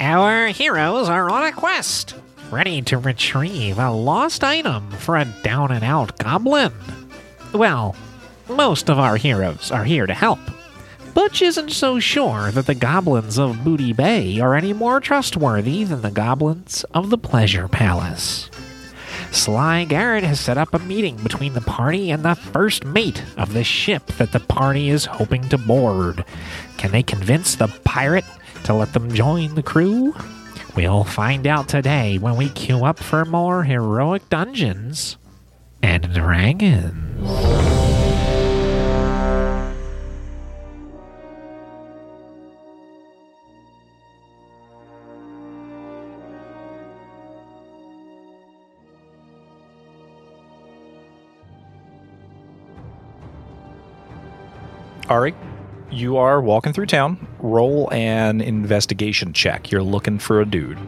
Our heroes are on a quest, ready to retrieve a lost item for a down and out goblin. Well, most of our heroes are here to help. Butch isn't so sure that the goblins of Booty Bay are any more trustworthy than the goblins of the Pleasure Palace. Sly Garrett has set up a meeting between the party and the first mate of the ship that the party is hoping to board. Can they convince the pirate to let them join the crew? We'll find out today when we queue up for more heroic dungeons and dragons. Ari, you are walking through town. Roll an investigation check. You're looking for a dude.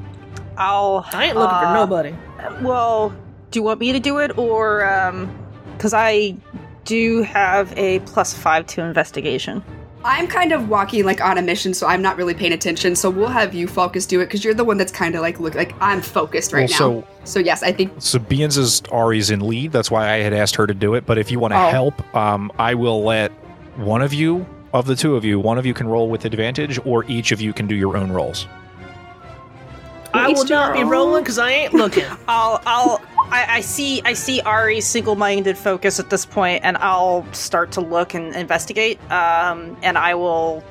I'll. I ain't looking for uh, nobody. Well, do you want me to do it or um cuz I do have a plus 5 to investigation. I'm kind of walking like on a mission, so I'm not really paying attention. So we'll have you focus do it because you're the one that's kind of like look like I'm focused right Well, now. so- So yes, I think So Beans is Ari's in lead. That's why I had asked her to do it. But if you want to Oh. help, um, I will let one of you, of the two of you, one of you can roll with advantage, or each of you can do your own rolls. I will not be rolling because I ain't looking. I'll I'll I, I see I see Ari's single-minded focus at this point and I'll start to look and investigate um and I will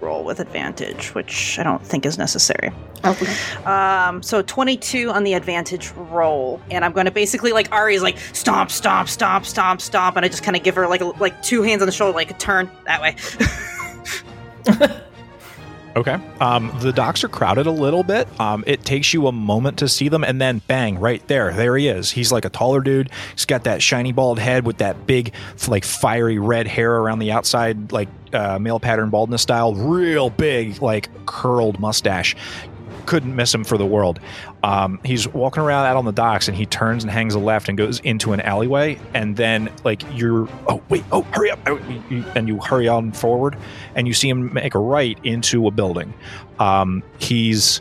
roll with advantage, which I don't think is necessary. okay. Um, so 22 on the advantage roll, and I'm going to basically like Ari's like stomp, stomp, stomp, stomp, stomp, and I just kind of give her like like two hands on the shoulder, like a turn that way. Okay. Um, the docks are crowded a little bit. Um, it takes you a moment to see them, and then bang, right there, there he is. He's like a taller dude. He's got that shiny bald head with that big, like fiery red hair around the outside, like uh, male pattern baldness style. Real big, like curled mustache. Couldn't miss him for the world. Um, he's walking around out on the docks, and he turns and hangs a left and goes into an alleyway. And then, like, you're, oh wait, oh hurry up, Oh, and you hurry on forward and you see him make a right into a building. Um, he's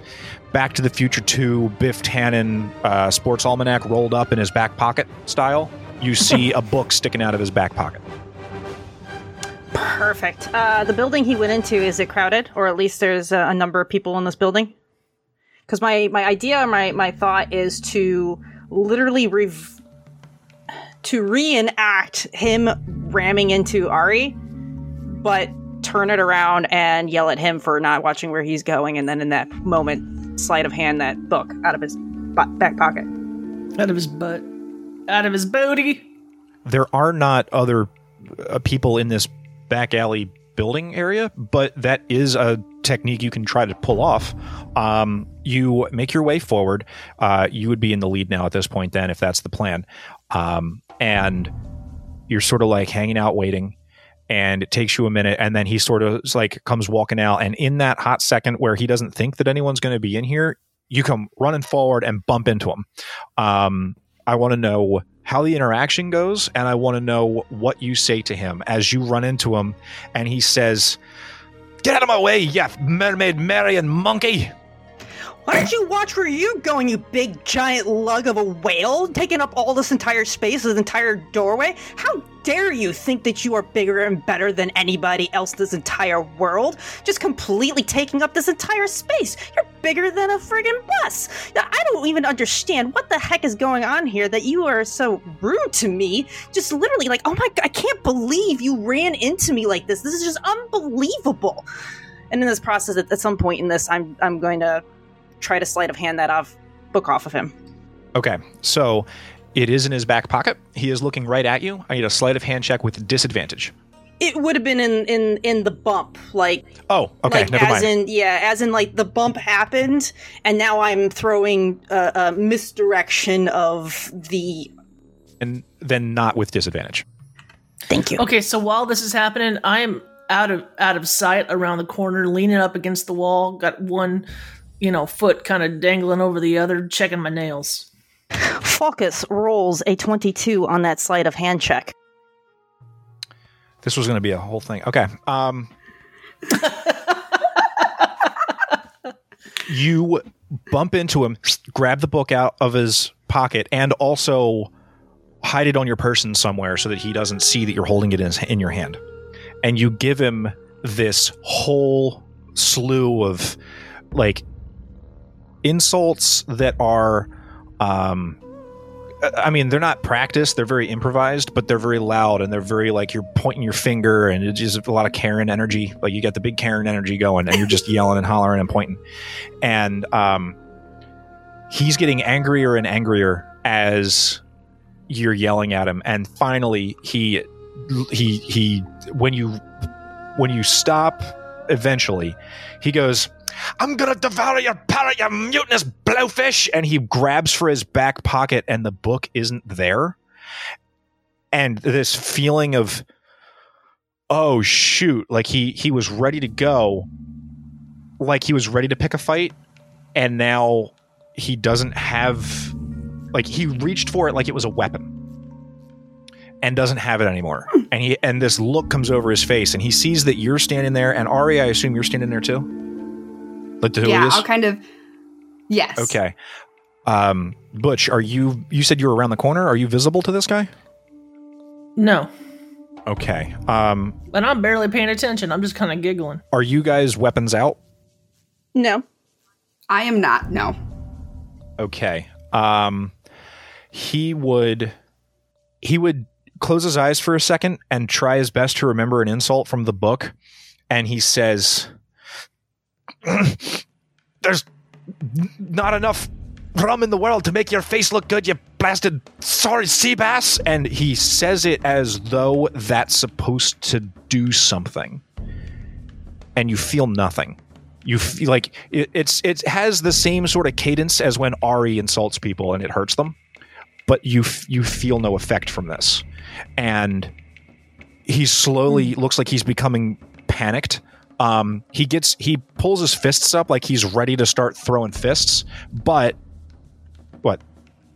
Back to the Future 2 Biff Tannen uh, sports almanac rolled up in his back pocket style. You see a book sticking out of his back pocket. Perfect. Uh, the building he went into is it crowded, or at least there's a, a number of people in this building? Because my my idea, my my thought is to literally rev- to reenact him ramming into Ari, but turn it around and yell at him for not watching where he's going, and then in that moment, sleight of hand that book out of his bo- back pocket. Out of his butt. Out of his booty. There are not other uh, people in this back alley building area, but that is a technique you can try to pull off. Um, you make your way forward. Uh, you would be in the lead now at this point, then, if that's the plan. Um, and you're sort of like hanging out, waiting. And it takes you a minute, and then he sort of like comes walking out. And in that hot second where he doesn't think that anyone's going to be in here, you come running forward and bump into him. Um, I want to know how the interaction goes, and I want to know what you say to him as you run into him, and he says, "Get out of my way, you mermaid Marion monkey!" Why don't you watch where you're going, you big giant lug of a whale, taking up all this entire space, this entire doorway? How dare you think that you are bigger and better than anybody else in this entire world? Just completely taking up this entire space. You're bigger than a friggin' bus. I don't even understand what the heck is going on here that you are so rude to me. Just literally like, oh my god, I can't believe you ran into me like this. This is just unbelievable. And in this process, at, at some point in this, I'm I'm going to try to sleight of hand that off book off of him. Okay, so it is in his back pocket. He is looking right at you. I need a sleight of hand check with disadvantage. It would have been in in in the bump, like Oh, okay, like never as mind. in yeah, as in like the bump happened, and now I'm throwing a, a misdirection of the. and then not with disadvantage. Thank you. Okay, so while this is happening, I'm out of out of sight around the corner, leaning up against the wall, got one, you know, foot kind of dangling over the other, checking my nails. Falcus rolls a twenty-two on that sleight of hand check. This was going to be a whole thing. Okay. Um, you bump into him, grab the book out of his pocket, and also hide it on your person somewhere so that he doesn't see that you're holding it in, his, in your hand. And you give him this whole slew of like insults that are um I mean, they're not practiced. They're very improvised, but they're very loud and they're very like you're pointing your finger and it's just a lot of Karen energy. Like you got the big Karen energy going and you're just yelling and hollering and pointing. And um, he's getting angrier and angrier as you're yelling at him. And finally, he he he when you when you stop eventually, he goes, I'm gonna devour your parrot, you mutinous blowfish! And he grabs for his back pocket, and the book isn't there. And this feeling of, oh shoot, like he he was ready to go, like he was ready to pick a fight, and now he doesn't have, like he reached for it like it was a weapon. And doesn't have it anymore, hmm. and he and this look comes over his face, and he sees that you're standing there, and Ari, I assume you're standing there too. Like the yeah, of you? I'll kind of. Yes. Okay. Um, Butch, are you? You said you were around the corner. Are you visible to this guy? No, Okay. Um, and I'm barely paying attention. I'm just kind of giggling. are you guys weapons out? No. I am not. No. Okay. Um, he would. He would close his eyes for a second and try his best to remember an insult from the book, and he says, "There's not enough." Rum in the world to make your face look good, you blasted sorry sea bass. And he says it as though that's supposed to do something. And you feel nothing. You feel like it, it's it has the same sort of cadence as when Ari insults people and it hurts them, but you you feel no effect from this, and he slowly hmm. looks like he's becoming panicked. Um, he gets he pulls his fists up like he's ready to start throwing fists, but what?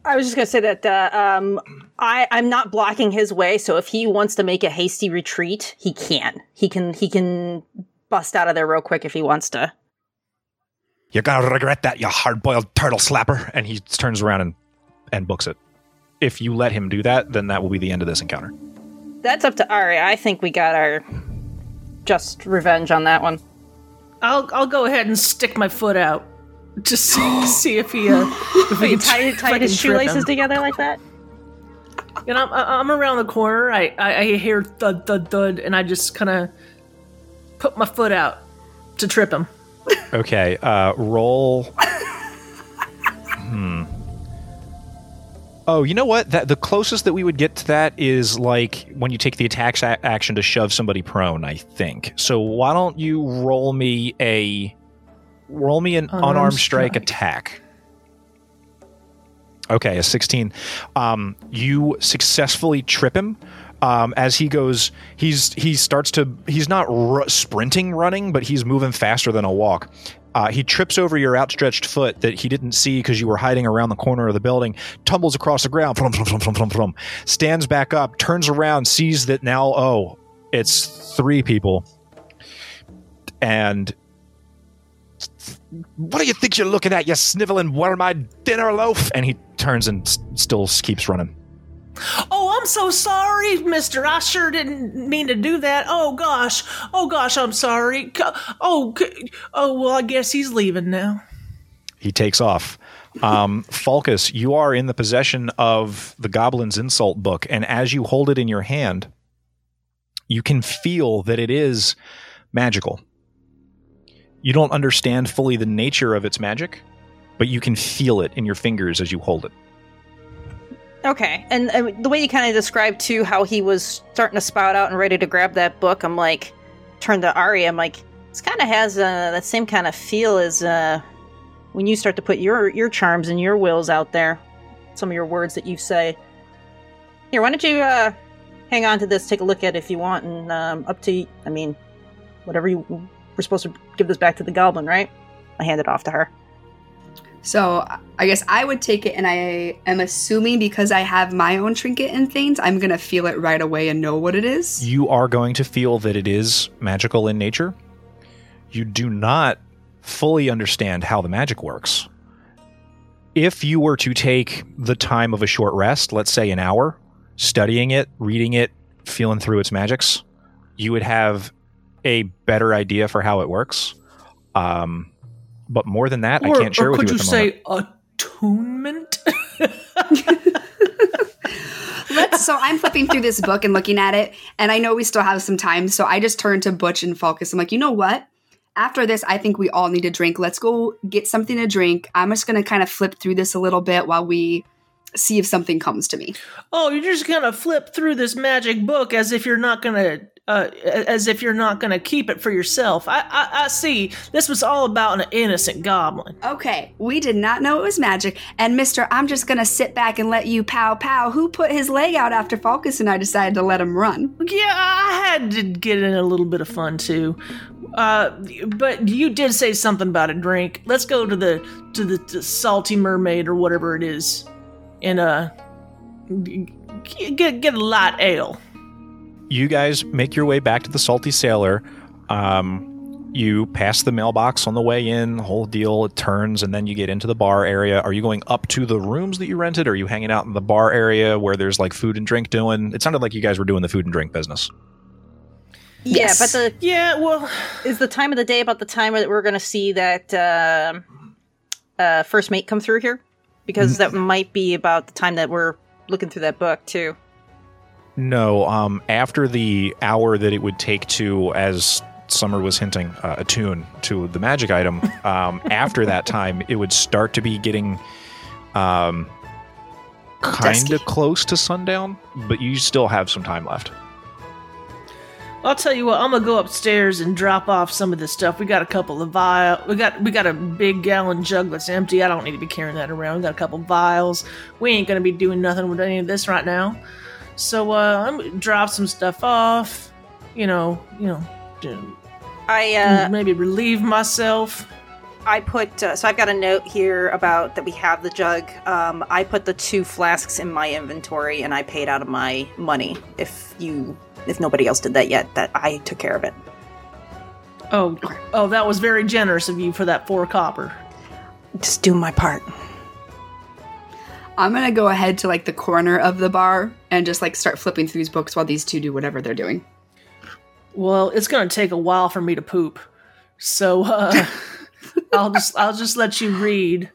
I was just gonna say that uh, um, I I'm not blocking his way. So if he wants to make a hasty retreat, he can. He can. He can bust out of there real quick if he wants to. You're gonna regret that, you hard-boiled turtle slapper. And he turns around and and books it. If you let him do that, then that will be the end of this encounter. That's up to Ari. I think we got our just revenge on that one. I'll I'll go ahead and stick my foot out, just see, see if he uh, if we Wait, can tie, if tie his can shoelaces together like that? And I'm I'm around the corner. I I, I hear thud thud thud, and I just kind of put my foot out to trip him. Okay, uh, roll. hmm. Oh, you know what? That the closest that we would get to that is like when you take the attack a- action to shove somebody prone. I think. So why don't you roll me a roll me an Unarmed unarmed strike, strike. attack? Okay, a sixteen. Um, you successfully trip him. Um, as he goes, he's he starts to he's not r- sprinting, running, but he's moving faster than a walk. Uh, he trips over your outstretched foot that he didn't see because you were hiding around the corner of the building, tumbles across the ground, flum, flum, flum, stands back up, turns around, sees that now, oh, it's three people. And what do you think you're looking at, you sniveling worm-eyed dinner loaf? And he turns and s- still keeps running. Oh, I'm so sorry, Mister. I sure didn't mean to do that. Oh gosh. Oh gosh, I'm sorry. Oh, oh well, I guess he's leaving now. he takes off. Um, Falcus, you are in the possession of the Goblin's Insult book, and as you hold it in your hand, you can feel that it is magical. You don't understand fully the nature of its magic, but you can feel it in your fingers as you hold it. Okay, and uh, the way you kind of described too how he was starting to spout out and ready to grab that book, I'm like, turn to Ari. I'm like, this kind of has uh, that same kind of feel as uh, when you start to put your your charms and your wills out there. Some of your words that you say. Here, why don't you uh, hang on to this, take a look at it if you want, and um, up to I mean, whatever you we're supposed to give this back to the goblin, right? I hand it off to her. So I guess I would take it, and I am assuming because I have my own trinket and things, I'm gonna feel it right away and know what it is. You are going to feel that it is magical in nature. You do not fully understand how the magic works. If you were to take the time of a short rest, let's say an hour, studying it, reading it, feeling through its magics, you would have a better idea for how it works. Um, but more than that, Or, I can't share or with could you. you, at the moment. say attunement? Let's. So I'm flipping through this book and looking at it, and I know we still have some time. So I just turn to Butch and Falcus. I'm like, you know what? After this, I think we all need a drink. Let's go get something to drink. I'm just gonna kind of flip through this a little bit while we see if something comes to me. oh, you're just gonna flip through this magic book as if you're not gonna, uh, as if you're not gonna keep it for yourself. I, I, I see. This was all about an innocent goblin. Okay, we did not know it was magic. And Mister, I'm just gonna sit back and let you pow pow. Who put his leg out after Falcus and I decided to let him run? Yeah, I had to get in a little bit of fun too. Uh, but you did say something about a drink. Let's go to the to the, to salty mermaid or whatever it is, and uh, g- get get a light ale. you guys make your way back to the Salty Sailor. Um, you pass the mailbox on the way in, whole deal. It turns, and then you get into the bar area. Are you going up to the rooms that you rented? Or are you hanging out in the bar area where there's like food and drink doing? It sounded like you guys were doing the food and drink business. Yes. Yeah, but the Yeah, well, is the time of the day about the time that we're going to see that um uh, first mate come through here? Because that might be about the time that we're looking through that book too. No, um, after the hour that it would take to, as Summer was hinting, uh, attune to the magic item, um, after that time, it would start to be getting um, kind of close to sundown, but you still have some time left. I'll tell you what. I'm gonna go upstairs and drop off some of this stuff. We got a couple of vials. We got we got a big gallon jug that's empty. I don't need to be carrying that around. We got a couple vials. We ain't gonna be doing nothing with any of this right now. So uh, I'm gonna drop some stuff off. You know, you know, I uh, maybe relieve myself. I put uh, so I've got a note here about that we have the jug. Um, I put the two flasks in my inventory and I paid out of my money. If you if nobody else did that yet, that I took care of it. Oh, oh, that was very generous of you for that four copper. Just do my part. I'm gonna go ahead to like the corner of the bar and just like start flipping through these books while these two do whatever they're doing. Well, it's gonna take a while for me to poop, so uh, I'll just I'll just let you read.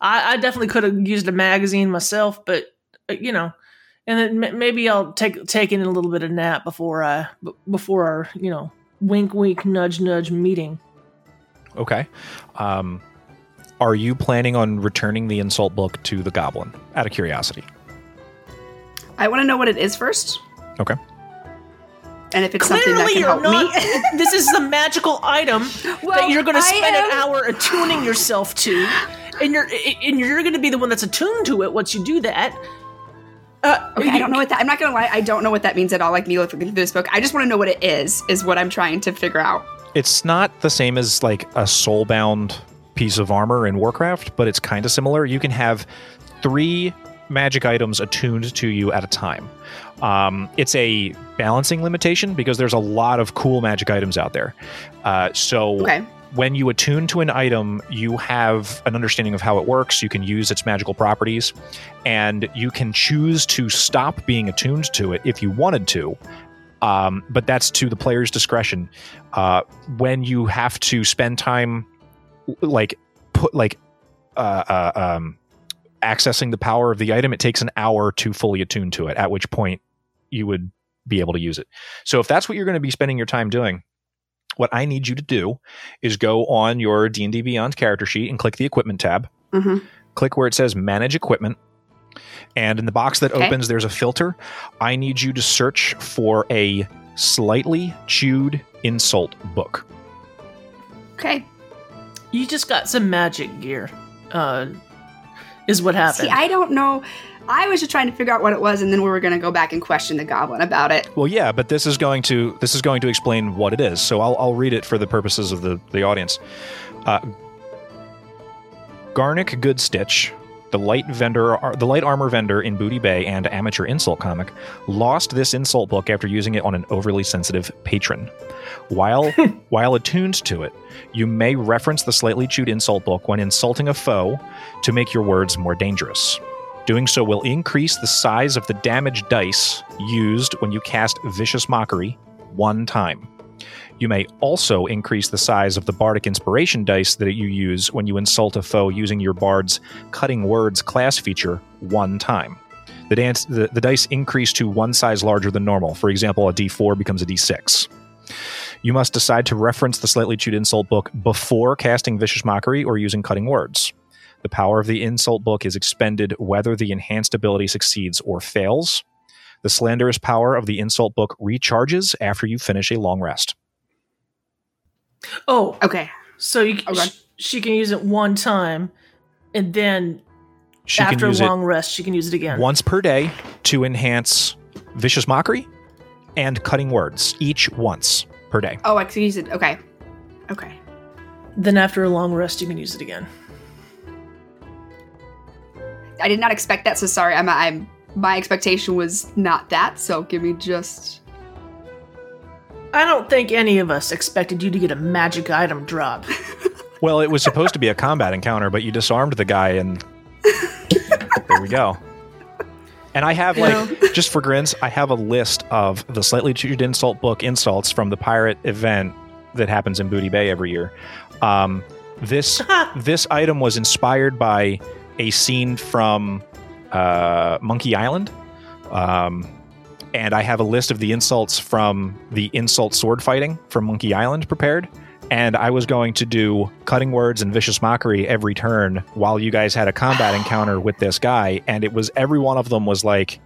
I, I definitely could have used a magazine myself, but uh, you know, and then m- maybe I'll take take in a little bit of nap before I b- before our you know wink wink nudge nudge meeting. Okay. Um, are you planning on returning the insult book to the goblin out of curiosity? I want to know what it is first, Okay. and if it's something that Clearly, can you're help not. me. this is the magical item Well, that you're going to I spend an hour attuning yourself to, and you're and you're going to be the one that's attuned to it once you do that. Uh, Okay, I don't know what that. I'm not gonna lie. I don't know what that means at all. Like me looking through this book, I just want to know what it is. Is what I'm trying to figure out. It's not the same as like a soulbound piece of armor in Warcraft, but it's kind of similar. You can have three magic items attuned to you at a time. Um, it's a balancing limitation because there's a lot of cool magic items out there. Uh, so Okay. When you attune to an item, you have an understanding of how it works. You can use its magical properties, and you can choose to stop being attuned to it if you wanted to. Um, but that's to the player's discretion. Uh, when you have to spend time, like put like uh, uh, um, accessing the power of the item, it takes an hour to fully attune to it. At which point you would be able to use it. So if that's what you're going to be spending your time doing, what I need you to do is go on your D&D Beyond character sheet and click the equipment tab. hmm Click where it says manage equipment And in the box that Okay. opens, there's a filter. I need you to search for a slightly chewed insult book. Okay. You just got some magic gear. Uh, is what happened. See, I don't know. I was just trying to figure out what it was, and then we were going to go back and question the goblin about it. Well, yeah, but this is going to this is going to explain what it is. So I'll, I'll read it for the purposes of the the audience. Uh, Garnick Goodstitch, the light vendor, uh, the light armor vendor in Booty Bay and amateur insult comic, lost this insult book after using it on an overly sensitive patron. While while attuned to it, you may reference the slightly chewed insult book when insulting a foe to make your words more dangerous. Doing so will increase the size of the damage dice used when you cast Vicious Mockery one time. You may also increase the size of the Bardic Inspiration dice that you use when you insult a foe using your Bard's Cutting Words class feature one time. The, dance, the, the dice increase to one size larger than normal. For example, a d4 becomes a d6. You must decide to reference the slightly chewed insult book before casting Vicious Mockery or using Cutting Words. The power of the insult book is expended whether the enhanced ability succeeds or fails. The slanderous power of the insult book recharges after you finish a long rest. oh, Okay. so you, Okay. Oh, sh- she can use it one time, and then She after a long rest, she can use it it again. once per day to enhance vicious mockery and cutting words, each once per day. Oh, I can use it. Okay. Okay. Then after a long rest, you can use it again. I did not expect that, so sorry. I'm, I'm my expectation was not that. So give me just. I don't think any of us expected you to get a magic item drop. Well, it was supposed to be a combat encounter, but you disarmed the guy, and there we go. And I have like just for grins, I have a list of the slightly chewed insult book insults from the pirate event that happens in Booty Bay every year. Um, this this item was inspired by a scene from uh, Monkey Island. Um, and I have a list of the insults from the insult sword fighting from Monkey Island prepared. And I was going to do cutting words and vicious mockery every turn while you guys had a combat encounter with this guy. And it was every one of them was like,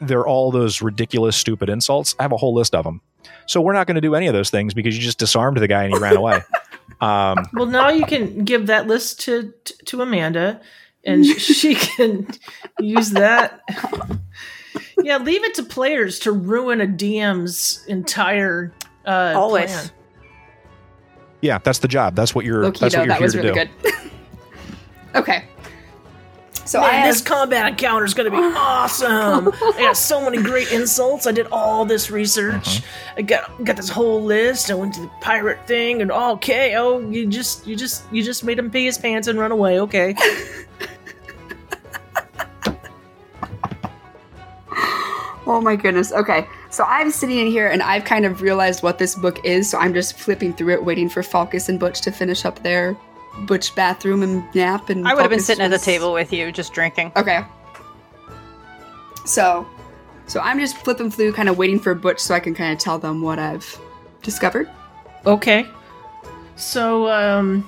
they're all those ridiculous, stupid insults. I have a whole list of them. So we're not going to do any of those things because you just disarmed the guy and he ran away. Um, well, now you can give that list to to Amanda, and she can use that. Yeah, leave it to players to ruin a DM's entire uh, Always. plan. yeah, that's the job. That's what you're. Low that's what you're that here was to really do. good. okay. So Man, I have, this combat encounter is going to be awesome. I got so many great insults. I did all this research. I got got this whole list. I went to the pirate thing, and okay, oh, you just you just you just made him pee his pants and run away. Okay, Oh my goodness. Okay. So I'm sitting in here and I've kind of realized what this book is. So I'm just flipping through it, waiting for Falcus and Butch to finish up their Butch bathroom and nap. And I would have been Falcus sitting at the table with you, just drinking. Okay. So, so I'm just flipping through, kind of waiting for Butch so I can kind of tell them what I've discovered. okay. So um,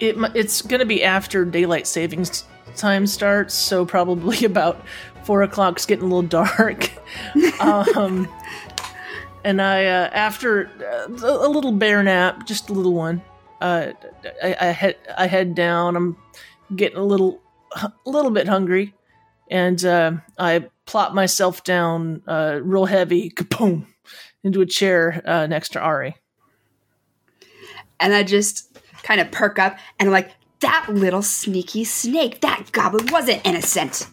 it it's going to be after daylight savings time starts. So probably about four o'clock's getting a little dark. um, and I uh, after uh, a little bear nap, just a little one. Uh, I, I head I head down. I'm getting a little a little bit hungry, and uh, I plop myself down uh, real heavy, kaboom, into a chair uh, next to Ari. And I just kind of perk up and I'm like, that little sneaky snake, that goblin wasn't innocent.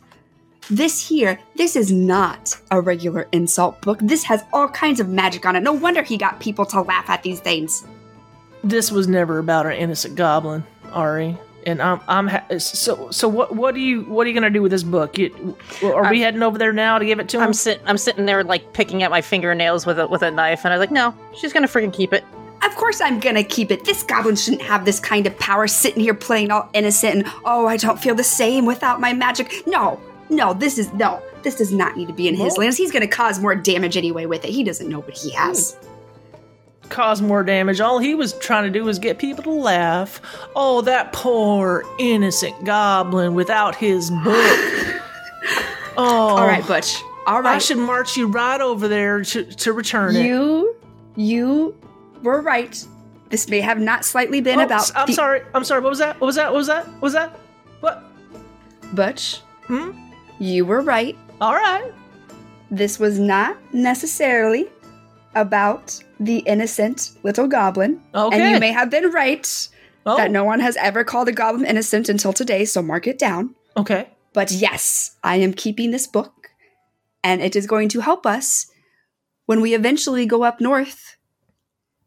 This here, this is not a regular insult book. This has all kinds of magic on it. No wonder he got people to laugh at these things. This was never about an innocent goblin, Ari. And I'm I'm ha- so so what what do you what are you gonna do with this book? You, are we heading over there now to give it to him? I'm sit I'm sitting there like picking at my fingernails with a with a knife, and I was like, no, she's gonna freaking keep it. Of course I'm gonna keep it. This goblin shouldn't have this kind of power sitting here playing all innocent and oh I don't feel the same without my magic. No, no, this is no. This does not need to be in his lands. He's gonna cause more damage anyway with it. He doesn't know what he has. cause more damage. All he was trying to do was get people to laugh. Oh, that poor innocent goblin without his book. Oh, All right, Butch. All right. I should march you right over there to, to return it. You, you were right. This may have not slightly been Oh, about. I'm the- sorry. I'm sorry. What was that? What was that? What was that? What was that? What? Butch. Hmm? You were right. All right. This was not necessarily about the innocent little goblin. Okay. And you may have been right Oh, that no one has ever called a goblin innocent until today, so mark it down. Okay. But yes, I am keeping this book, and it is going to help us when we eventually go up north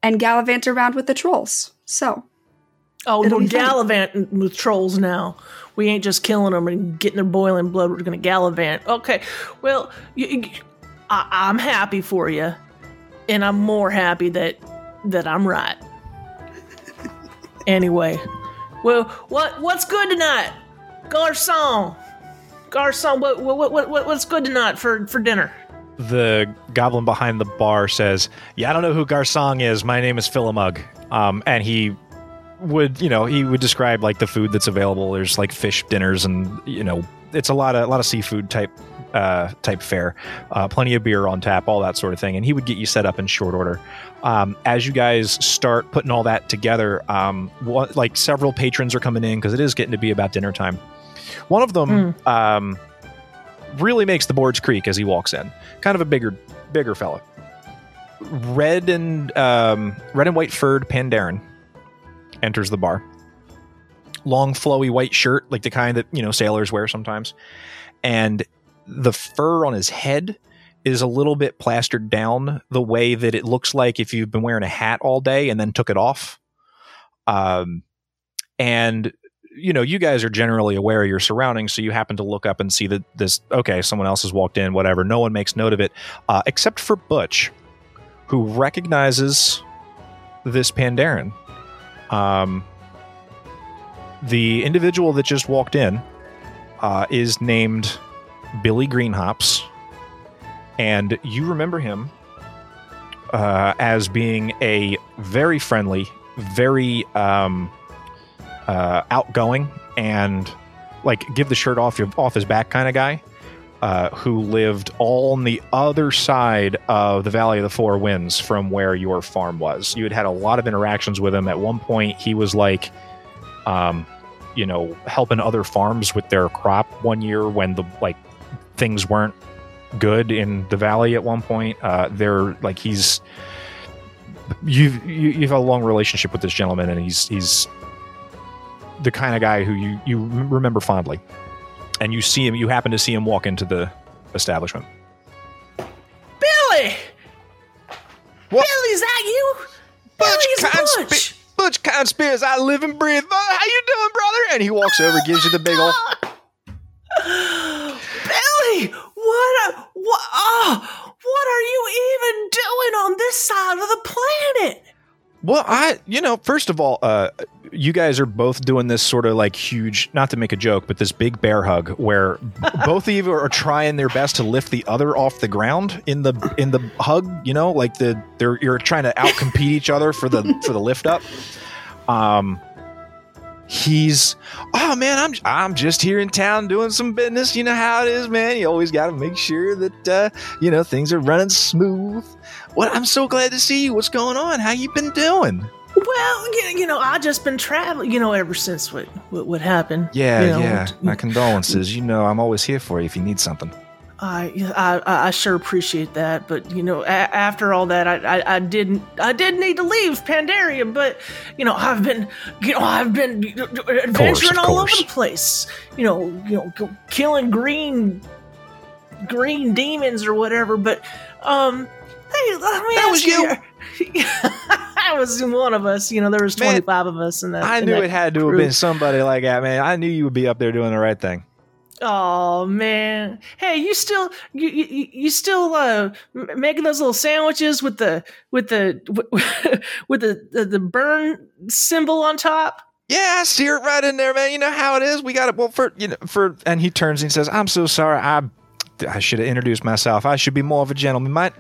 and gallivant around with the trolls. So, Oh, It'll we're be fun. gallivanting with trolls now. We ain't just killing them and getting their boiling blood. We're gonna gallivant. Okay. Well, you, you- I, I'm happy for you, and I'm more happy that that I'm right. anyway, well, what what's good tonight, garçon? Garçon, what what what, what what's good tonight for for dinner? the goblin behind the bar says, "Yeah, I don't know who Garsong is. My name is Philamug." Um, and he would, you know, he would describe like the food that's available. There's like fish dinners, and you know, it's a lot of a lot of seafood type uh, type fare. Uh, plenty of beer on tap, all that sort of thing. And he would get you set up in short order. Um, as you guys start putting all that together, um, what, like several patrons are coming in because it is getting to be about dinner time. One of them um, really makes the boards creak as he walks in. Kind of a bigger, bigger fella. Red and um, red and white furred Pandaren enters the bar. Long, flowy white shirt, like the kind that you know sailors wear sometimes, and the fur on his head is a little bit plastered down the way that it looks like if you've been wearing a hat all day and then took it off. Um, and you know, you guys are generally aware of your surroundings, so you happen to look up and see that this, okay, someone else has walked in, whatever. No one makes note of it, uh, except for Butch, who recognizes this Pandaren. Um, the individual that just walked in uh, is named Billy Greenhops, and you remember him uh, as being a very friendly, very um, uh, outgoing and like give the shirt off your off his back kind of guy uh, who lived on the other side of the Valley of the Four Winds from where your farm was. You had had a lot of interactions with him. At one point, he was like, um, you know, helping other farms with their crop one year when the like things weren't good in the valley. At one point, uh, they're like he's you've you, you've had a long relationship with this gentleman, and he's he's the kind of guy who you you remember fondly, and you see him. You happen to see him walk into the establishment. Billy, What? Billy, is that you? Billy, it's Conspi- Butch. Butch Conspiracy, I live and breathe. Oh, how you doing, brother? And he walks over, gives you the big old. Billy, what? A, what? Oh, what are you even doing on this side of the planet? Well, I, you know, first of all, uh, you guys are both doing this sort of like huge, not to make a joke, but this big bear hug where b- both of you are trying their best to lift the other off the ground in the in the hug. You know, like the they're you're trying to outcompete each other for the for the lift up. Um, he's oh man, I'm I'm just here in town doing some business. You know how it is, man. You always got to make sure that uh, you know things are running smooth. What? I'm so glad to see you. What's going on? How you been doing? Well, you, know, I just been traveling, you know, ever since what what, what happened. Yeah, you know, yeah. My condolences. You know, I'm always here for you if you need something. I, I I sure appreciate that, but you know, a- after all that, I, I I didn't I did need to leave Pandaria, but you know, I've been you know I've been adventuring all over the place. You know, you know, killing green green demons or whatever. But um, hey, That was you. that was one of us. You know, there was twenty five of us, and that I in knew that it had to have been somebody like that, man. I knew you would be up there doing the right thing. Oh man! Hey, you still you you, you still uh making those little sandwiches with the with the with the, the the burn symbol on top? Yeah, I steer it right in there, man. You know how it is. We got it. Well, for you know, for and he turns and he says, "I'm so sorry. I I should have introduced myself. I should be more of a gentleman. My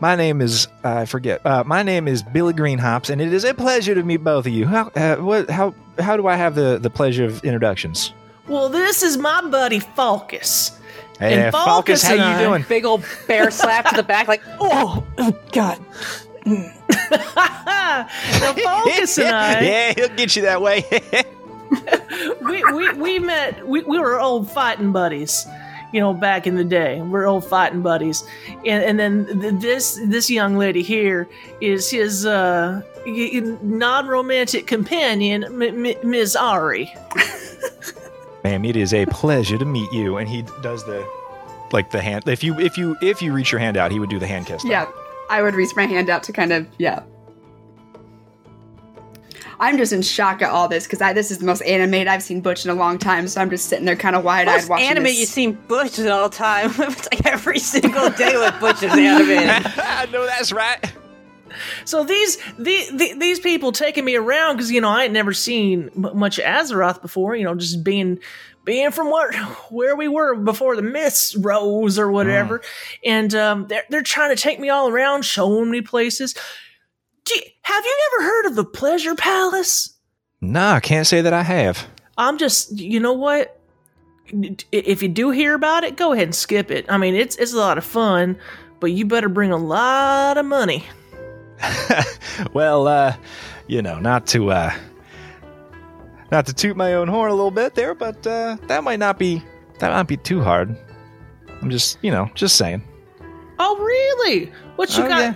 my name is I forget. Uh, my name is Billy Greenhops, and it is a pleasure to meet both of you. How uh, what how how do I have the the pleasure of introductions? Well, this is my buddy Falcus. Hey, And Falcus, Falcus how and you doing? Big old bear slap to the back, like, oh, oh God. now, Falcus and I, yeah, he'll get you that way. we, we, we met, we, we were old fighting buddies, you know, back in the day. We're old fighting buddies. And, and then th- this this young lady here is his uh, non romantic companion, M- M- Ms. Ari. Ma'am, it is a pleasure to meet you. And he does the like the hand. If you if you if you reach your hand out, he would do the hand kiss. thing. Yeah, I would reach my hand out to kind of yeah. I'm just in shock at all this because I this is the most animated I've seen Butch in a long time. So I'm just sitting there kind of wide eyed Most watching anime this. you seen Butch in all the time. it's like every single day with Butch is animated. I know that's right. So these the, the, these people taking me around because you know I had never seen m- much of Azeroth before. You know, just being being from where where we were before the myths rose or whatever, and um, they're they're trying to take me all around, showing me places. Gee, have you ever heard of the Pleasure Palace? Nah, I can't say that I have. I'm just, you know what? If you do hear about it, go ahead and skip it. I mean, it's it's a lot of fun, but you better bring a lot of money. well, uh, you know, not to uh not to toot my own horn a little bit there, but uh that might not be that might not be too hard. I'm just, you know, just saying. Oh, really? What you Oh, got?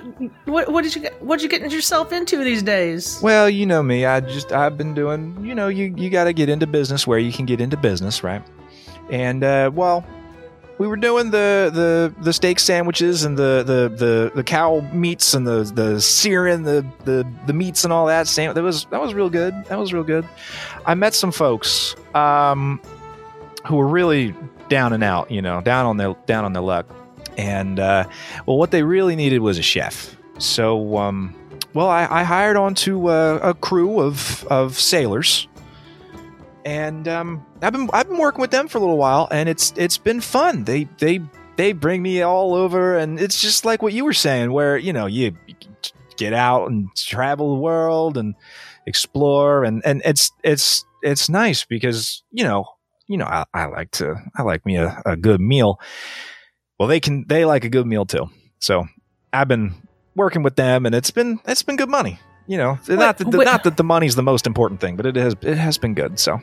What what did you get? What you getting yourself into these days? Well, you know me. I just I've been doing, you know, you you got to get into business where you can get into business, right? And uh well, we were doing the the the steak sandwiches and the the the, the cow meats and the the searing the the the meats and all that. Sam, that was that was real good. That was real good. I met some folks um who were really down and out, you know, down on their down on their luck. And uh well what they really needed was a chef. So um well, I, I hired onto uh, a crew of of sailors, and um, I've been I've been working with them for a little while, and it's it's been fun. They they they bring me all over, and it's just like what you were saying, where you know you get out and travel the world and explore, and and it's it's it's nice because you know you know I, I like to I like me a, a good meal. Well, they can they like a good meal too. So I've been working with them, and it's been it's been good money. You know, not that the, not that the money's the most important thing, but it has it has been good. So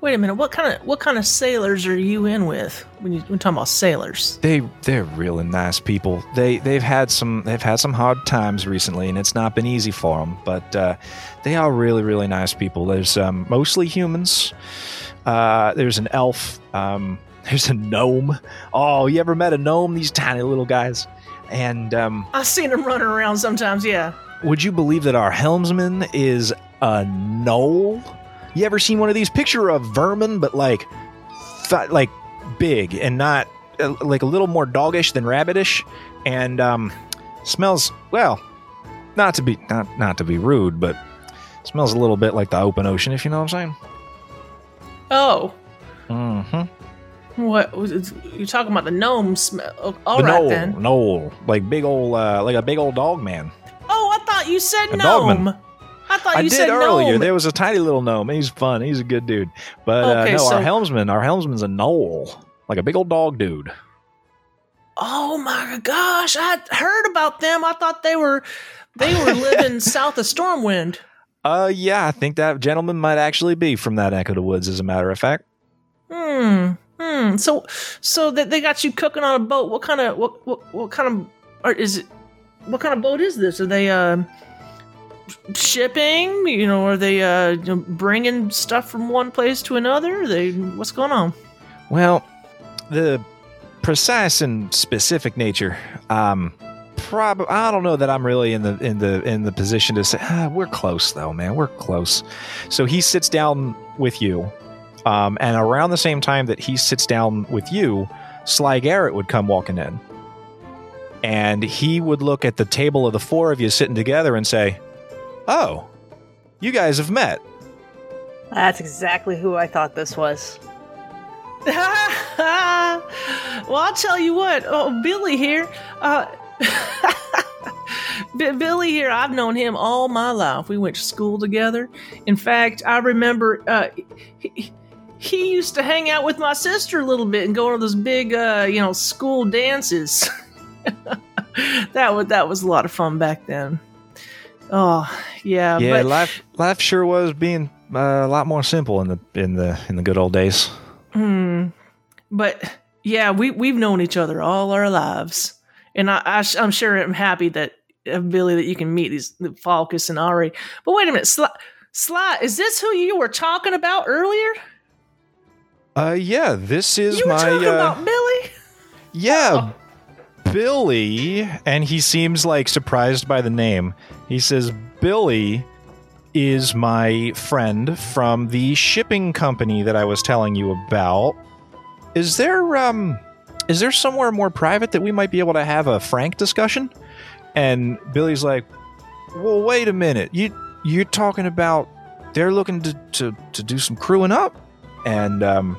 Wait a minute. What kind of what kind of sailors are you in with when you when talking about sailors? they they're really nice people. They they've had some they've had some hard times recently, and it's not been easy for them. But uh, they are really really nice people. There's um, mostly humans. Uh, there's an elf. Um, there's a gnome. Oh, you ever met a gnome? These tiny little guys. And um, I've seen them running around sometimes. Yeah. would you believe that our helmsman is a gnoll? You ever seen one of these? Picture of vermin, but like, th- like big and not uh, like a little more doggish than rabbitish, and um, smells well. Not to be not not to be rude, but smells a little bit like the open ocean, if you know what I'm saying. Oh, Mm-hmm. What you talking about? The gnome smell? Oh, All the right gnoll, then. gnoll, like big old, uh, like a big old dog man. Oh, I thought you said A gnome. dogman. I thought I you did said earlier. gnome. There was a tiny little gnome. He's fun. He's a good dude. But Okay, uh, no, so- our helmsman, our helmsman's a gnoll, like a big old dog dude. Oh my gosh, I heard about them. I thought they were they were living south of Stormwind. Uh, yeah, I think that gentleman might actually be from that neck of the woods. As a matter of fact, Hmm. Hmm. So so that they got you cooking on a boat. What kind of what what, what kind of is it what kind of boat is this? Are they uh shipping? You know, are they uh bringing stuff from one place to another? Are they what's going on? well, the precise and specific nature, um, prob I don't know that I'm really in the in the in the position to say ah, we're close though, man. We're close. So he sits down with you, um, and around the same time that he sits down with you, Sly Garrett would come walking in. And he would look at the table of the four of you sitting together and say, Oh, you guys have met. That's exactly who I thought this was. well, I'll tell you what. Oh, Billy here. Uh, Billy here. I've known him all my life. We went to school together. In fact, I remember uh, he, he used to hang out with my sister a little bit and go to those big, uh, you know, school dances. that was that was a lot of fun back then. Oh yeah, Yeah, but life life sure was being uh, a lot more simple in the in the in the good old days. Hmm. But yeah, we we've known each other all our lives, and I, I am sure I'm happy that uh, Billy that you can meet these the Falcus and Ari. But wait a minute, Sly, Sly, is this who you were talking about earlier? Uh, yeah, this is you my talking uh, about Billy. yeah, Billy, and he seems like surprised by the name. He says Billy is my friend from the shipping company that I was telling you about. Is there um is there somewhere more private that we might be able to have a frank discussion? And Billy's like, "Well, wait a minute. You you're talking about they're looking to to, to do some crewing up?" And um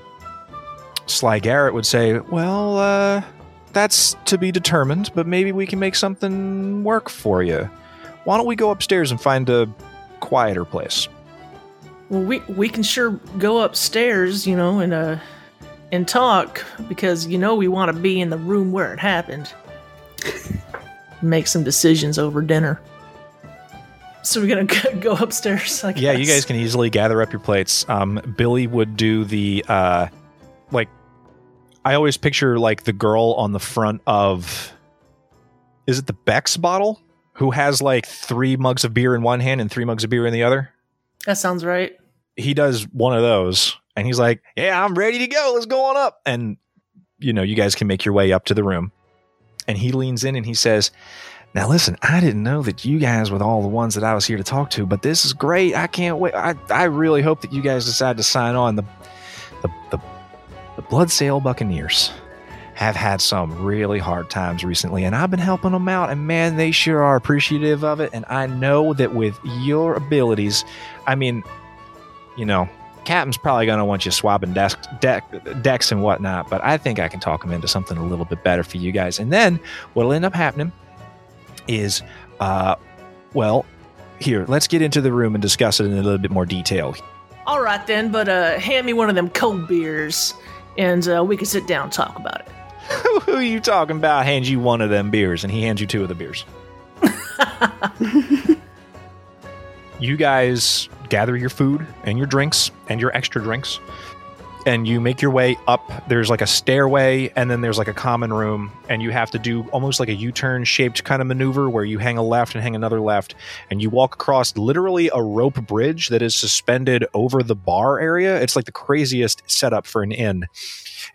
Sly Garrett would say, "Well, uh that's to be determined, but maybe we can make something work for you. Why don't we go upstairs and find a quieter place?" Well, we we can sure go upstairs, you know, and uh and talk because you know we want to be in the room where it happened. Make some decisions over dinner. So we're gonna go- go upstairs. I Yeah, you guys can easily gather up your plates. Um, Billy would do the uh, like. I always picture like the girl on the front of. Is it the Beck's bottle? Who has like three mugs of beer in one hand and three mugs of beer in the other? That sounds right. He does one of those, and he's like, "Yeah, I'm ready to go. Let's go on up." And you know, you guys can make your way up to the room. And he leans in and he says, now listen, I didn't know that you guys were all the ones that I was here to talk to, but this is great. I can't wait. I, I really hope that you guys decide to sign on. The the the, the Blood Sail Buccaneers have had some really hard times recently, and I've been helping them out, and man, they sure are appreciative of it. And I know that with your abilities, I mean, you know, Captain's probably going to want you swapping deck, decks and whatnot, but I think I can talk him into something a little bit better for you guys. And then what'll end up happening is, uh, well, here, let's get into the room and discuss it in a little bit more detail. All right then, but uh, hand me one of them cold beers, and uh, we can sit down and talk about it. Who are you talking about? Hands you one of them beers, and he hands you two of the beers. you guys gather your food and your drinks and your extra drinks, and you make your way up. There's like a stairway, and then there's like a common room, and you have to do almost like a U turn shaped kind of maneuver where you hang a left and hang another left, and you walk across literally a rope bridge that is suspended over the bar area. It's like the craziest setup for an inn.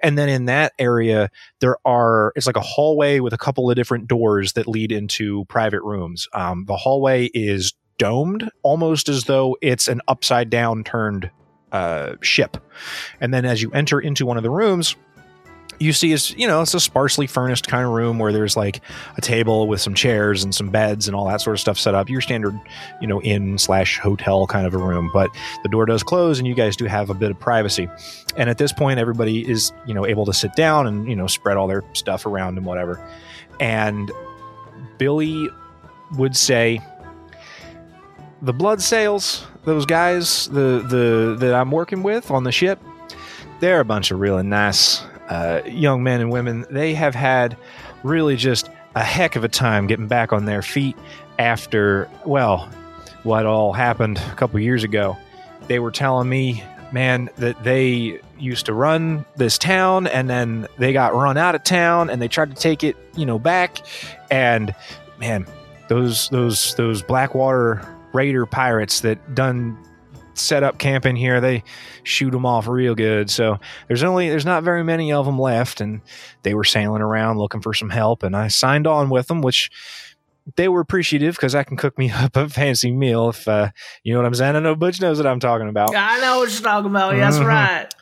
And then in that area, there are it's like a hallway with a couple of different doors that lead into private rooms. Um, the hallway is domed, almost as though it's an upside down turned uh, ship. And then as you enter into one of the rooms, you see is you know it's a sparsely furnished kind of room where there's like a table with some chairs and some beds and all that sort of stuff set up. Your standard you know inn slash hotel kind of a room but the door does close and you guys do have a bit of privacy. And at this point everybody is you know able to sit down and you know spread all their stuff around and whatever. And billy would say the Bloodsails those guys the the that i'm working with on the ship they're a bunch of really nice uh, young men and women. They have had really just a heck of a time getting back on their feet after, well, what all happened a couple years ago. They were telling me, man, that they used to run this town and then they got run out of town and they tried to take it, you know, back. And man, those those those Blackwater Raider pirates that done set up camp in here they shoot them off real good so there's only there's not very many of them left and they were sailing around looking for some help and i signed on with them which they were appreciative because i can cook me up a fancy meal if uh, you know what i'm saying i know butch knows what i'm talking about I know what you're talking about. That's right.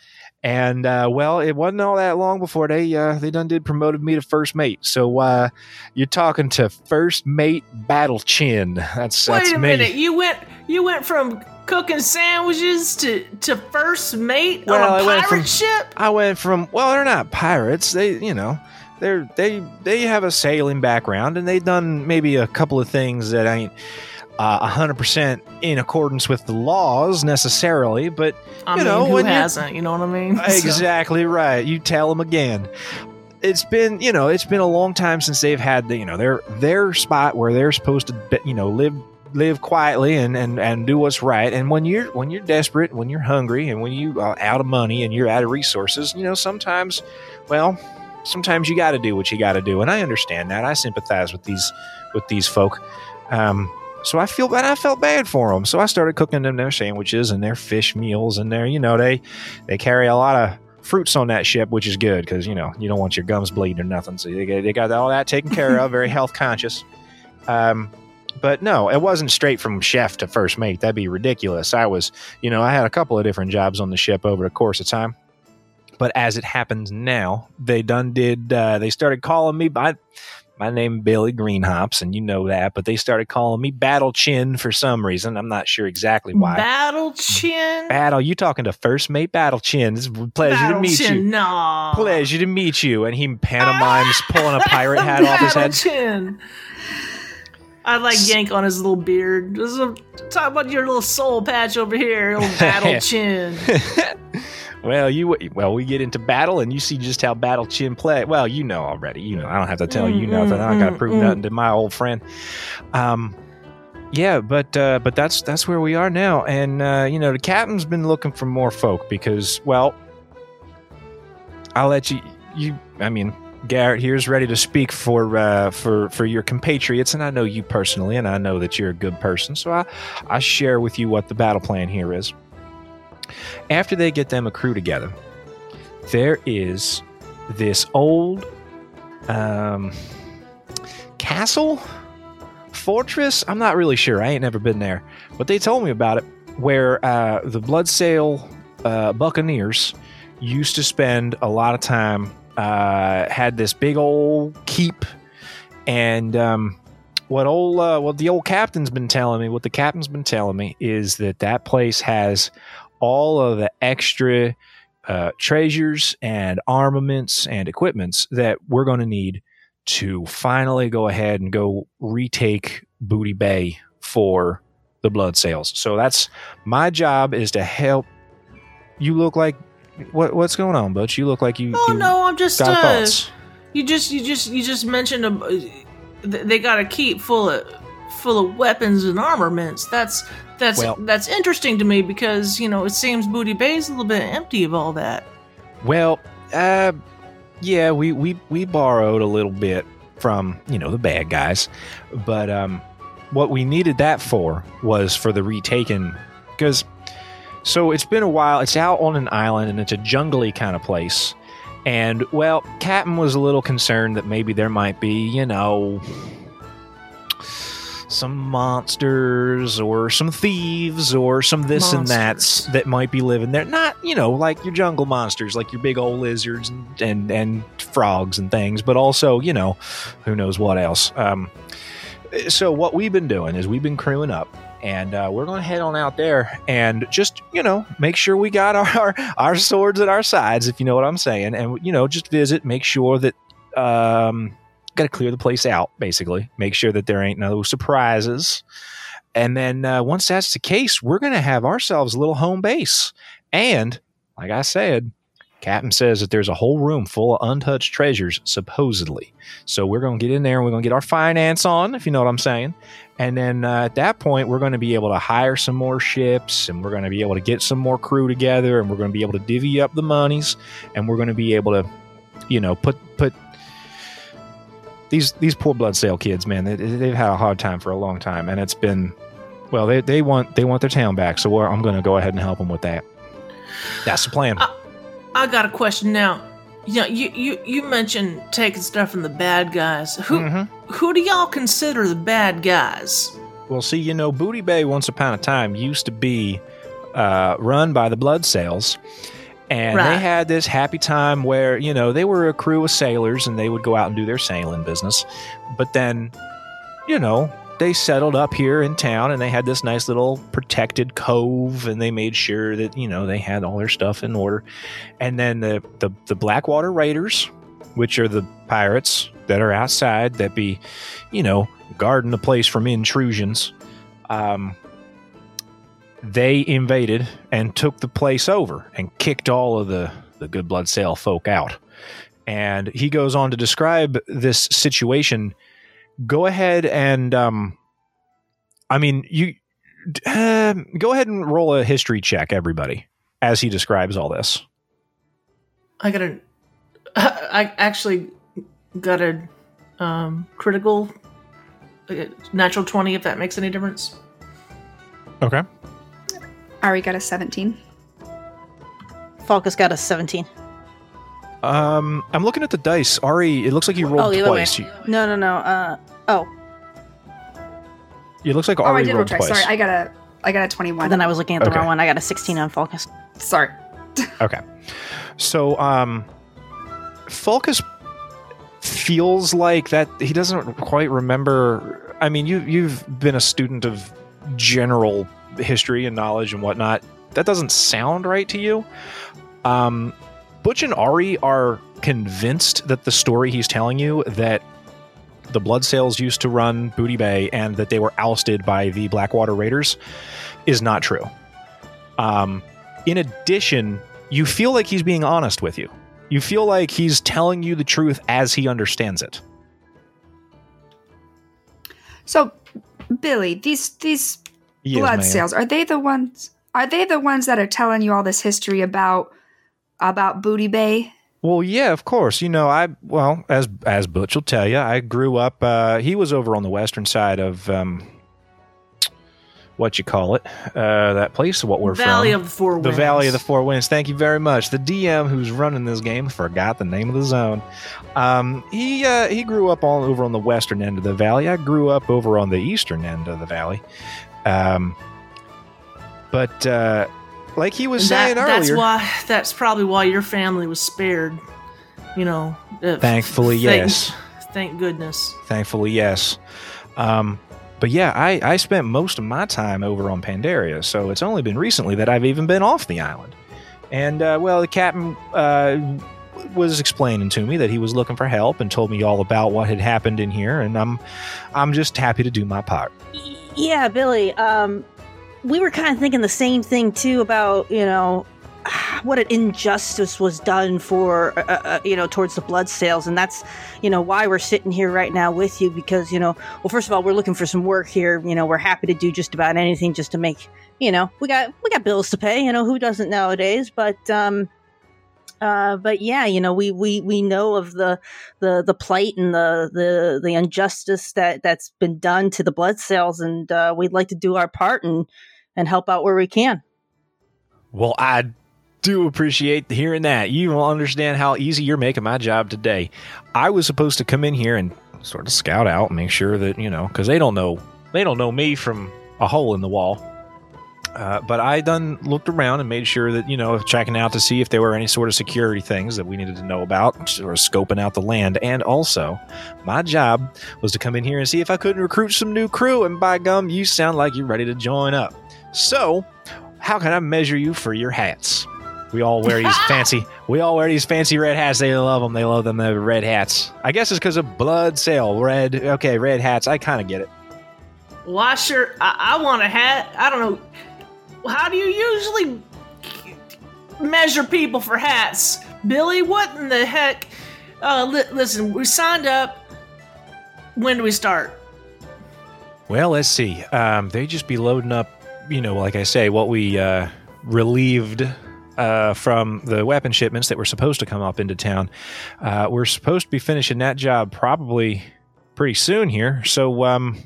And uh, well, it wasn't all that long before they uh, they done did promoted me to first mate. So uh, you're talking to first mate Battle Chin. That's that's Wait a me. minute. You went you went from cooking sandwiches to to first mate Well, I on a went pirate from- ship. I went from well, they're not pirates. They, you know, they're they they have a sailing background and they've done maybe a couple of things that I ain't a hundred percent in accordance with the laws necessarily, but I you mean, know, who when hasn't? You know what I mean? So- exactly right. You tell them again. It's been, you know, it's been a long time since they've had the, you know, their their spot where they're supposed to, be, you know, live live quietly and, and and do what's right. And when you're when you're desperate, when you're hungry, and when you are out of money and you're out of resources, you know, sometimes, well, sometimes you got to do what you got to do. And I understand that. I sympathize with these with these folk. Um, so I feel bad. I felt bad for them. So I started cooking them their sandwiches and their fish meals and their, you know, they they carry a lot of fruits on that ship, which is good because you know you don't want your gums bleeding or nothing. So they, got- they got all that taken care of. Very health conscious. Um, but no, it wasn't straight from chef to first mate. That'd be ridiculous. I was, you know, I had a couple of different jobs on the ship over the course of time. But as it happens now, they done did. Uh, they started calling me by my name Billy Greenhops, and you know that. But they started calling me Battle Chin for some reason. I'm not sure exactly why. Battle Chin. Battle, you talking to first mate Battle Chin? It's a pleasure Battle to meet Chin. you. No. Pleasure to meet you. And he pantomimes pulling a pirate hat off his Battle head. Chin. I like yank on his little beard. This is a, talk about your little soul patch over here, little battle chin. Well, you well, we get into battle, and you see just how Battle Chin play. Well, you know already. You know, I don't have to tell you Mm, nothing. I don't got to mm, prove mm. nothing to my old friend. Um, yeah, but uh, but that's that's where we are now, and uh, you know, the captain's been looking for more folk because, well, I'll let you. You, I mean, Garrett here's ready to speak for uh, for for your compatriots, and I know you personally, and I know that you're a good person, so I I share with you what the battle plan here is. After they get them a crew together, there is this old um, castle, fortress. I'm not really sure. I ain't never been there, but they told me about it. Where uh, the Bloodsail uh, Buccaneers used to spend a lot of time. Uh, had this big old keep, and um, what old uh, what the old captain's been telling me, what the captain's been telling me is that that place has all of the extra uh, treasures and armaments and equipments that we're going to need to finally go ahead and go retake Booty Bay for the Bloodsails. So that's my job is to help. You look like what? What's going on, Butch? You look like you. Oh you no, I'm just uh, thoughts. you just you just you just mentioned a, they got to keep full of full of weapons and armaments. That's that's Well- that's interesting to me because you know it seems Booty Bay's a little bit empty of all that. Well, uh, yeah, we, we we borrowed a little bit from you know the bad guys, but um, what we needed that for was for the retaken because. So it's been a while. It's out on an island and it's a jungly kind of place. And well, Captain was a little concerned that maybe there might be, you know, some monsters or some thieves or some this and that's that might be living there. Not, you know, like your jungle monsters, like your big old lizards and and, and frogs and things, but also, you know, who knows what else. Um, so what we've been doing is we've been crewing up and uh, we're going to head on out there and just you know make sure we got our our swords at our sides if you know what i'm saying and you know just visit make sure that um got to clear the place out basically. Make sure that there ain't no surprises. And then uh, once that's the case we're going to have ourselves a little home base. And like i said captain says that there's a whole room full of untouched treasures supposedly. So we're going to get in there and we're going to get our finance on if you know what i'm saying. And then uh, at that point, we're going to be able to hire some more ships and we're going to be able to get some more crew together and we're going to be able to divvy up the monies and we're going to be able to, you know, put, put, these these poor Bloodsail kids, man, they, they've had a hard time for a long time, and it's been, well, they, they want they want their town back, so we're, I'm going to go ahead and help them with that. That's the plan. Uh, I got a question now. Yeah, you, you you mentioned taking stuff from the bad guys. Who Mhm. who do y'all consider the bad guys? Well, see, you know, Booty Bay once upon a time used to be uh, run by the Bloodsails. And they had this happy time where, you know, they were a crew of sailors and they would go out and do their sailing business. But then, you know, they settled up here in town and they had this nice little protected cove and they made sure that you know they had all their stuff in order and then the the, the blackwater raiders which are the pirates that are outside that be you know guarding the place from intrusions um they invaded and took the place over and kicked all of the the good Bloodsail folk out and he goes on to describe this situation go ahead and um i mean you uh, go ahead and roll a history check everybody as he describes all this I got a. I actually got a um, critical natural twenty. If that makes any difference. okay Ari got a 17. Falcus got a 17. um i'm looking at the dice ari it looks like you rolled Oh, the other twice you, No, no, no. Uh, oh, it looks like Oh, I did roll twice. twice Sorry, I got a I got a 21. then I was looking at the Okay. wrong one. I got a 16 on Falcus. Sorry. Okay. So, um, Falcus feels like that he doesn't quite remember. I mean, you you've been a student of general history and knowledge and whatnot. That doesn't sound right to you. Um, Butch and Ari are convinced that the story he's telling you that the Bloodsails used to run Booty Bay and that they were ousted by the Blackwater Raiders is not true. Um, in addition, you feel like he's being honest with you. You feel like he's telling you the truth as he understands it. So, Billy, these these Yes, blood ma'am. sales are they the ones? Are they the ones that are telling you all this history about about Booty Bay? Well, yeah, of course. You know, I well, as as Butch will tell you, I grew up. Uh, he was over on the western side of um, what you call it, uh, that place. What we're Valley from. of the Four Winds. The Valley of the Four Winds. Thank you very much. The DM who's running this game forgot the name of the zone. Um, he uh, he grew up all over on the western end of the valley. I grew up over on the eastern end of the valley. Um, but uh, like he was saying earlier, That's why. That's probably why your family was spared. You know. uh, thankfully, thank- yes. Thank goodness. Thankfully, yes. Um, but yeah, I, I spent most of my time over on Pandaria, so it's only been recently that I've even been off the island. And uh, well, the captain uh, was explaining to me that he was looking for help and told me all about what had happened in here, and I'm I'm just happy to do my part. Yeah, Billy. Um, we were kind of thinking the same thing too about you know what an injustice was done for uh, uh, you know towards the Bloodsails, and that's you know why we're sitting here right now with you because you know well first of all we're looking for some work here. You know we're happy to do just about anything just to make you know we got we got bills to pay. You know who doesn't nowadays, but um. Uh, but yeah, you know, we, we, we know of the, the, the plight and the, the, the injustice that, that's been done to the Bloodsails. And, uh, we'd like to do our part and, and help out where we can. Well, I do appreciate hearing that. You will understand how easy you're making my job today. I was supposed to come in here and sort of scout out, and make sure that you know, because they don't know they don't know me from a hole in the wall. Uh, but I done looked around and made sure that you know, checking out to see if there were any sort of security things that we needed to know about, sort of scoping out the land. And also, my job was to come in here and see if I couldn't recruit some new crew. And by gum, you sound like you're ready to join up. So, how can I measure you for your hats? We all wear these fancy. We all wear these fancy red hats. They love them. They love them. The red hats. I guess it's because of Bloodsail. Red. Okay, red hats. I kind of get it. Well, I sure. I, I want a hat. I don't know. How do you usually measure people for hats, Billy? What in the heck? Uh, li- listen, we signed up. When do we start? Well, let's see. Um, they just be loading up. You know, like I say, what we uh, relieved uh, from the weapon shipments that were supposed to come up into town. Uh, we're supposed to be finishing that job probably pretty soon here. So, um,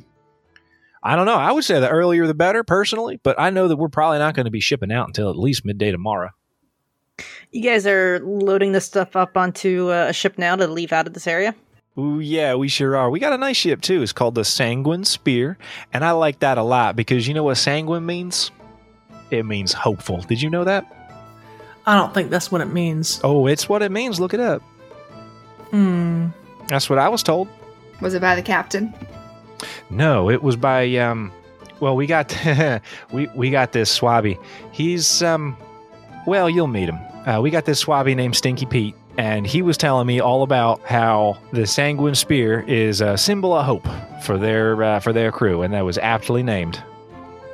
I don't know. I would say the earlier the better, personally. But I know that we're probably not going to be shipping out until at least midday tomorrow. You guys are loading this stuff up onto uh, a ship now to leave out of this area. Ooh, yeah, we sure are. We got a nice ship too. It's called the Sanguine Spear, and I like that a lot because you know what sanguine means? It means hopeful. Did you know that? I don't think that's what it means. Oh, it's what it means. Look it up. Hmm. That's what I was told. Was it by the captain? No, it was by um. Well, we got we we got this swabby. He's um. Well, you'll meet him. Uh, we got this swabby named Stinky Pete, and he was telling me all about how the Sanguine Spear is a symbol of hope for their uh, for their crew, and that was aptly named.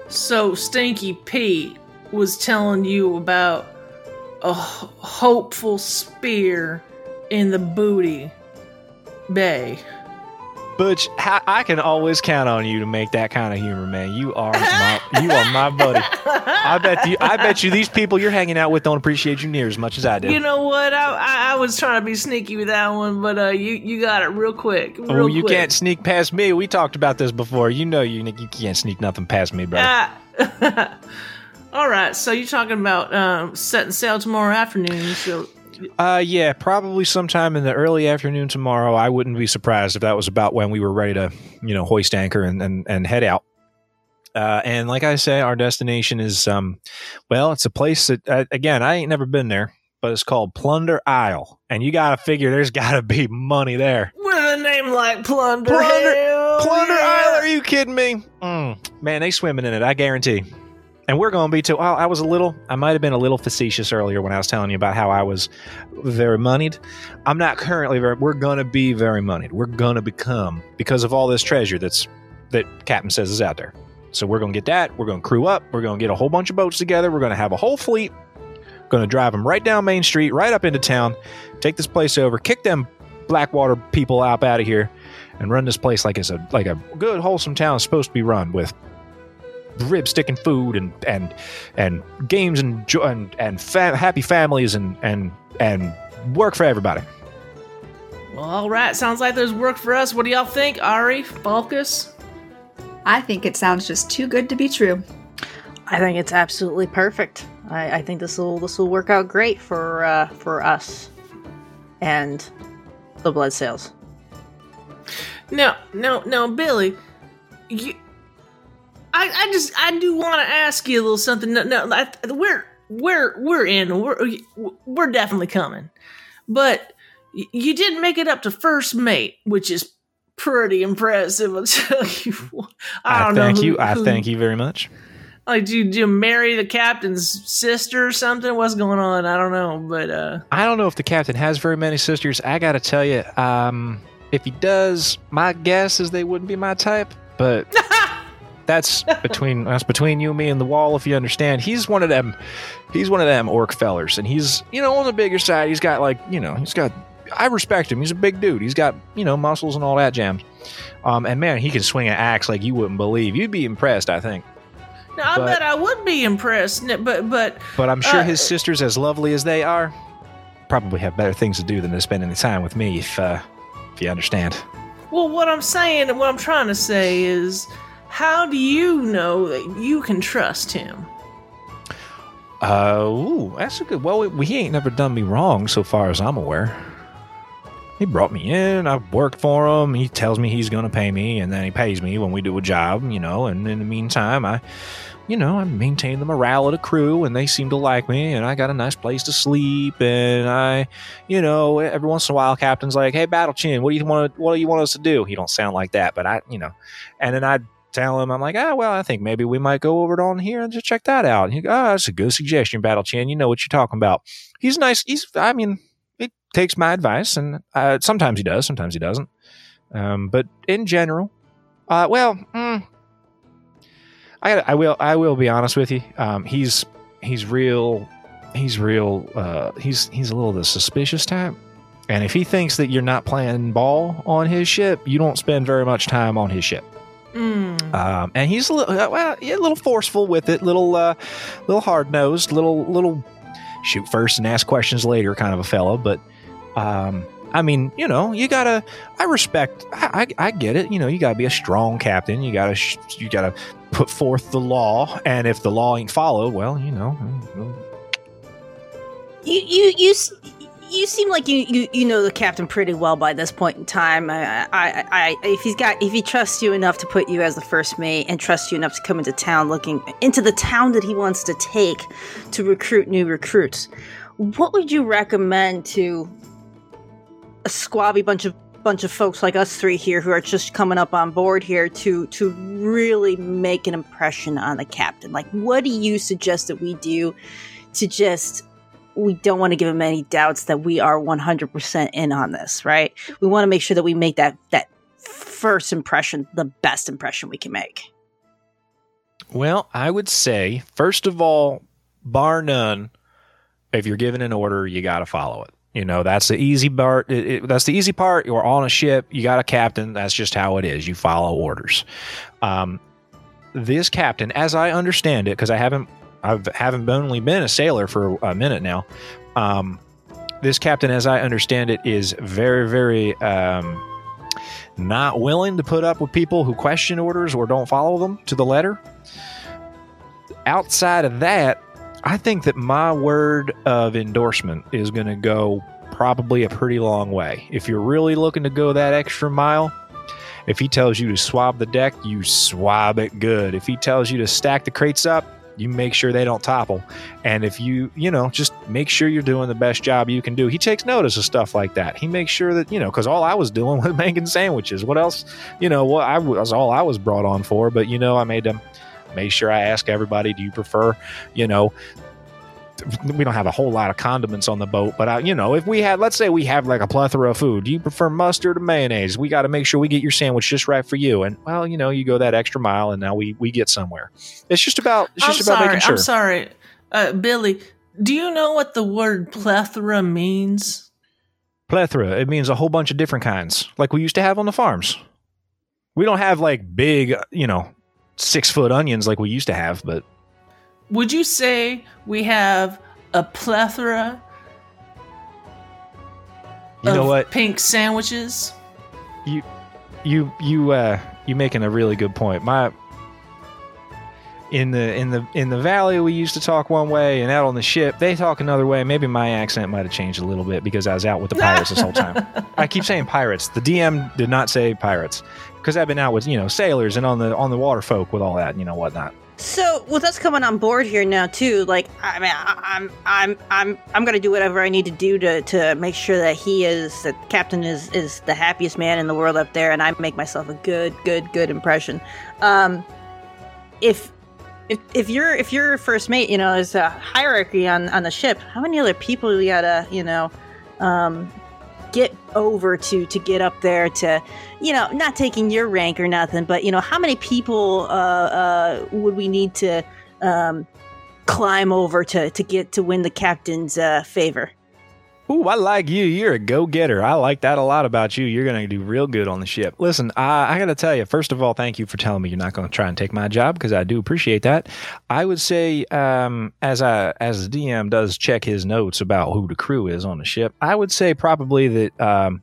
So Stinky Pete was telling you about a hopeful spear in the booty bay. Butch, I, I can always count on you to make that kind of humor, man. You are my you are my buddy. I bet you I bet you these people you're hanging out with don't appreciate you near as much as I do. You know what? I, I, I was trying to be sneaky with that one, but uh, you you got it real quick. Real oh, you quick. can't sneak past me. We talked about this before. You know you you can't sneak nothing past me, brother. Ah. All right, so you're talking about um, setting sail tomorrow afternoon. So Uh, yeah, probably sometime in the early afternoon tomorrow. I wouldn't be surprised if that was about when we were ready to, you know, hoist anchor and and, and head out. Uh, and like I say, our destination is, um, well, it's a place that, uh, again, I ain't never been there, but it's called Plunder Isle, and you got to figure there's got to be money there. with a name like Plunder, Plunder- Plunder yeah. Isle? Are you kidding me? Mm, man, they swimming in it. I guarantee. And we're going to be too. Oh, I was a little. I might have been a little facetious earlier when I was telling you about how I was very moneyed. I'm not currently very. We're going to be very moneyed. We're going to become because of all this treasure that's that Captain says is out there. So we're going to get that. We're going to crew up. We're going to get a whole bunch of boats together. We're going to have a whole fleet. Going to drive them right down Main Street, right up into town, take this place over, kick them Blackwater people out out of here, and run this place like it's a like a good wholesome town supposed to be run with rib sticking food and and and games and jo- and, and fa- happy families and and and work for everybody. Well, all right, sounds like there's work for us. What do y'all think, Ari, Falcus? I think it sounds just too good to be true. I think it's absolutely perfect. I, I think this will this will work out great for uh, for us and the Bloodsails. No, no, no, Billy. You, I, I just, I do want to ask you a little something. No, no, I, we're, we're, we're in. We're, we're definitely coming. But you didn't make it up to first mate, which is pretty impressive. I'll tell you. what. I don't thank know. you. I who- thank you very much. Like, do you, do you marry the captain's sister or something? What's going on? I don't know, but uh, I don't know if the captain has very many sisters. I got to tell you, um, if he does, my guess is they wouldn't be my type. But that's between that's between you and me and the wall. If you understand, he's one of them. He's one of them orc fellers, and he's you know on the bigger side. He's got like you know he's got. I respect him. He's a big dude. He's got you know muscles and all that jams. Um, and man, he can swing an axe like you wouldn't believe. You'd be impressed, I think. no, I bet I would be impressed. But, but But I'm sure Uh, his sisters, as lovely as they are, probably have better things to do than to spend any time with me. If uh, if you understand. Well, what I'm saying and what I'm trying to say is, how do you know that you can trust him? Uh, ooh, that's a good. Well, he ain't never done me wrong so far as I'm aware. He brought me in. I worked for him. He tells me he's going to pay me, and then he pays me when we do a job, you know. And in the meantime, I, you know, I maintain the morale of the crew, and they seem to like me. And I got a nice place to sleep, and I, you know, every once in a while, Captain's like, "Hey, Battle Chin, what do you want? What do you want us to do?" He don't sound like that, but I, you know, and then I tell him, I'm like, ah, well, I think maybe we might go over it on here and just check that out. And he go, oh, that's a good suggestion, Battle Chin. You know what you're talking about. He's nice. He's, I mean, he takes my advice, and uh, sometimes he does, sometimes he doesn't. Um, but in general, uh, well, mm, I, I will, I will be honest with you. Um, he's, he's real, he's real, uh, he's, he's a little the suspicious type. And if he thinks that you're not playing ball on his ship, you don't spend very much time on his ship. Mm. Um, and he's a little, uh, well, yeah, a little forceful with it, little, uh, little hard nosed, little, little shoot first and ask questions later kind of a fellow. But, um, I mean, you know, you gotta. I respect. I, I, I get it. You know, you gotta be a strong captain. You gotta. sh- You gotta put forth the law. And if the law ain't followed, well, you know, You you you s- you seem like you, you you know the captain pretty well by this point in time. I, I I if he's got if he trusts you enough to put you as the first mate and trusts you enough to come into town looking into the town that he wants to take to recruit new recruits, what would you recommend to a squabby bunch of bunch of folks like us three here who are just coming up on board here to to really make an impression on the captain. Like, what do you suggest that we do to just we don't want to give him any doubts that we are 100% in on this, right? We want to make sure that we make that that first impression the best impression we can make. Well, I would say, first of all, bar none, if you're given an order, you got to follow it. You know, that's the easy part. It, it, that's the easy part. You're on a ship. You got a captain. That's just how it is. You follow orders. Um, this captain, as I understand it, because I haven't, I haven't only been a sailor for a minute now. Um, this captain, as I understand it, is very, very um, not willing to put up with people who question orders or don't follow them to the letter. Outside of that, I think that my word of endorsement is going to go probably a pretty long way. If you're really looking to go that extra mile, if he tells you to swab the deck, you swab it good. If he tells you to stack the crates up, you make sure they don't topple. And if you, you know, just make sure you're doing the best job you can do. He takes notice of stuff like that. He makes sure that, you know, because all I was doing was making sandwiches. What else, you know, what I was all I was brought on for. But, you know, I made them made sure I ask everybody, do you prefer, you know, we don't have a whole lot of condiments on the boat, but I, you know, if we had, let's say we have like a plethora of food, do you prefer mustard or mayonnaise? We got to make sure we get your sandwich just right for you. And well, you know, you go that extra mile, and now we we get somewhere. It's just about it's just I'm about sorry. making sure. I'm sorry, uh, Billy. Do you know what the word plethora means? Plethora. It means a whole bunch of different kinds, like we used to have on the farms. We don't have like big, you know, six foot onions like we used to have, but Would you say we have a plethora you of know what? pink sandwiches? you you you uh you making a really good point. My in the in the in the valley we used to talk one way and out on the ship they talk another way. Maybe my accent might have changed a little bit because i was out with the pirates this whole time. I keep saying pirates. The dm did not say pirates because i've been out with you know sailors and on the on the water folk with all that you know whatnot So with us coming on board here now too, like I mean, I, I'm I'm I'm I'm gonna do whatever I need to do to to make sure that he is that Captain is is the happiest man in the world up there, and I make myself a good good good impression. Um, if if if you're if you're first mate, you know, there's a hierarchy on on the ship. How many other people you gotta you know um, get over to to get up there to you know not taking your rank or nothing but you know how many people uh, uh, would we need to um, climb over to to get to win the captain's uh, favor Ooh, I like you. You're a go getter. I like that a lot about you. You're going to do real good on the ship. Listen, I, I got to tell you, first of all, thank you for telling me you're not going to try and take my job because I do appreciate that. I would say, um, as I as the DM does check his notes about who the crew is on the ship, I would say probably that um,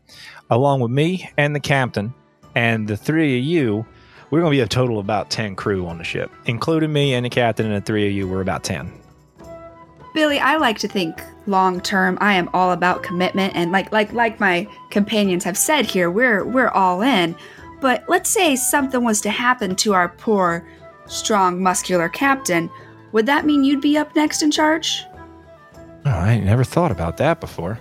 along with me and the captain and the three of you, we're going to be a total of about 10 crew on the ship, including me and the captain and the three of you. We're about 10. Billy, I like to think long term. I am all about commitment and like like like my companions have said here, we're we're all in. But let's say something was to happen to our poor, strong, muscular captain. Would that mean you'd be up next in charge? Oh, I ain't never thought about that before.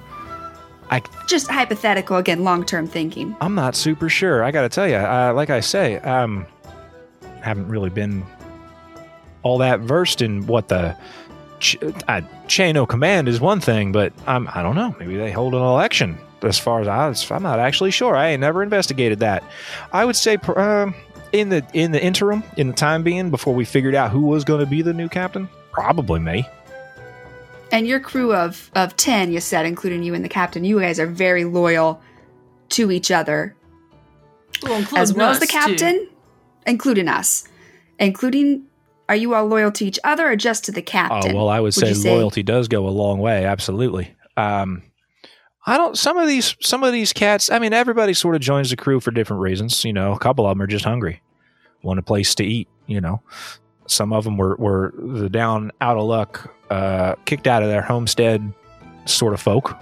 I just hypothetical again, long term thinking. I'm not super sure. I got to tell you, uh, like I say, um, haven't really been all that versed in what the ch- uh, chain of command is one thing, but I'm I don't know. Maybe they hold an election. As far as I, was, I'm not actually sure. I ain't never investigated that. I would say pr- um, in the in the interim, in the time being, before we figured out who was going to be the new captain, probably me. And your crew of of ten, you said, including you and the captain, you guys are very loyal to each other. Well, as well as the including us, too. captain, including us, including. Are you all loyal to each other or just to the captain? Oh well, I would, say, you say- loyalty does go a long way. Absolutely. Um, I don't. Some of these, some of these cats. I mean, everybody sort of joins the crew for different reasons. You know, a couple of them are just hungry, want a place to eat. You know, some of them were were the down out of luck, uh, kicked out of their homestead sort of folk.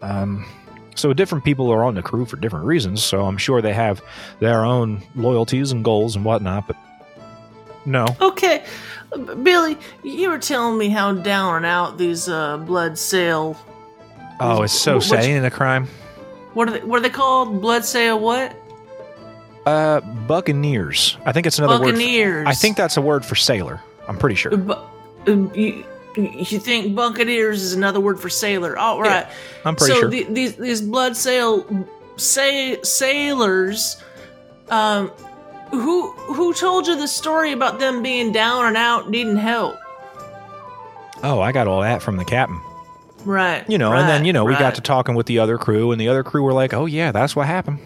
Um, so different people are on the crew for different reasons. So I'm sure they have their own loyalties and goals and whatnot. But no, Okay, Billy, you were telling me how down and out these uh, blood sail. oh, it's so Which- sad. Ain't a crime? What are they, what are they called? Blood sail what? Uh, buccaneers. I think it's another word. Buccaneers. For, I think that's a word for sailor. I'm pretty sure. Bu- um, you, you think buccaneers is another word for sailor? All right. I'm pretty so sure. the, these these blood sail say sailors, um, who who told you the story about them being down and out, needing help? oh, I got all that from the captain. Right. You know, and then you know we got to talking with the other crew, and the other crew were like, "Oh yeah, that's what happened."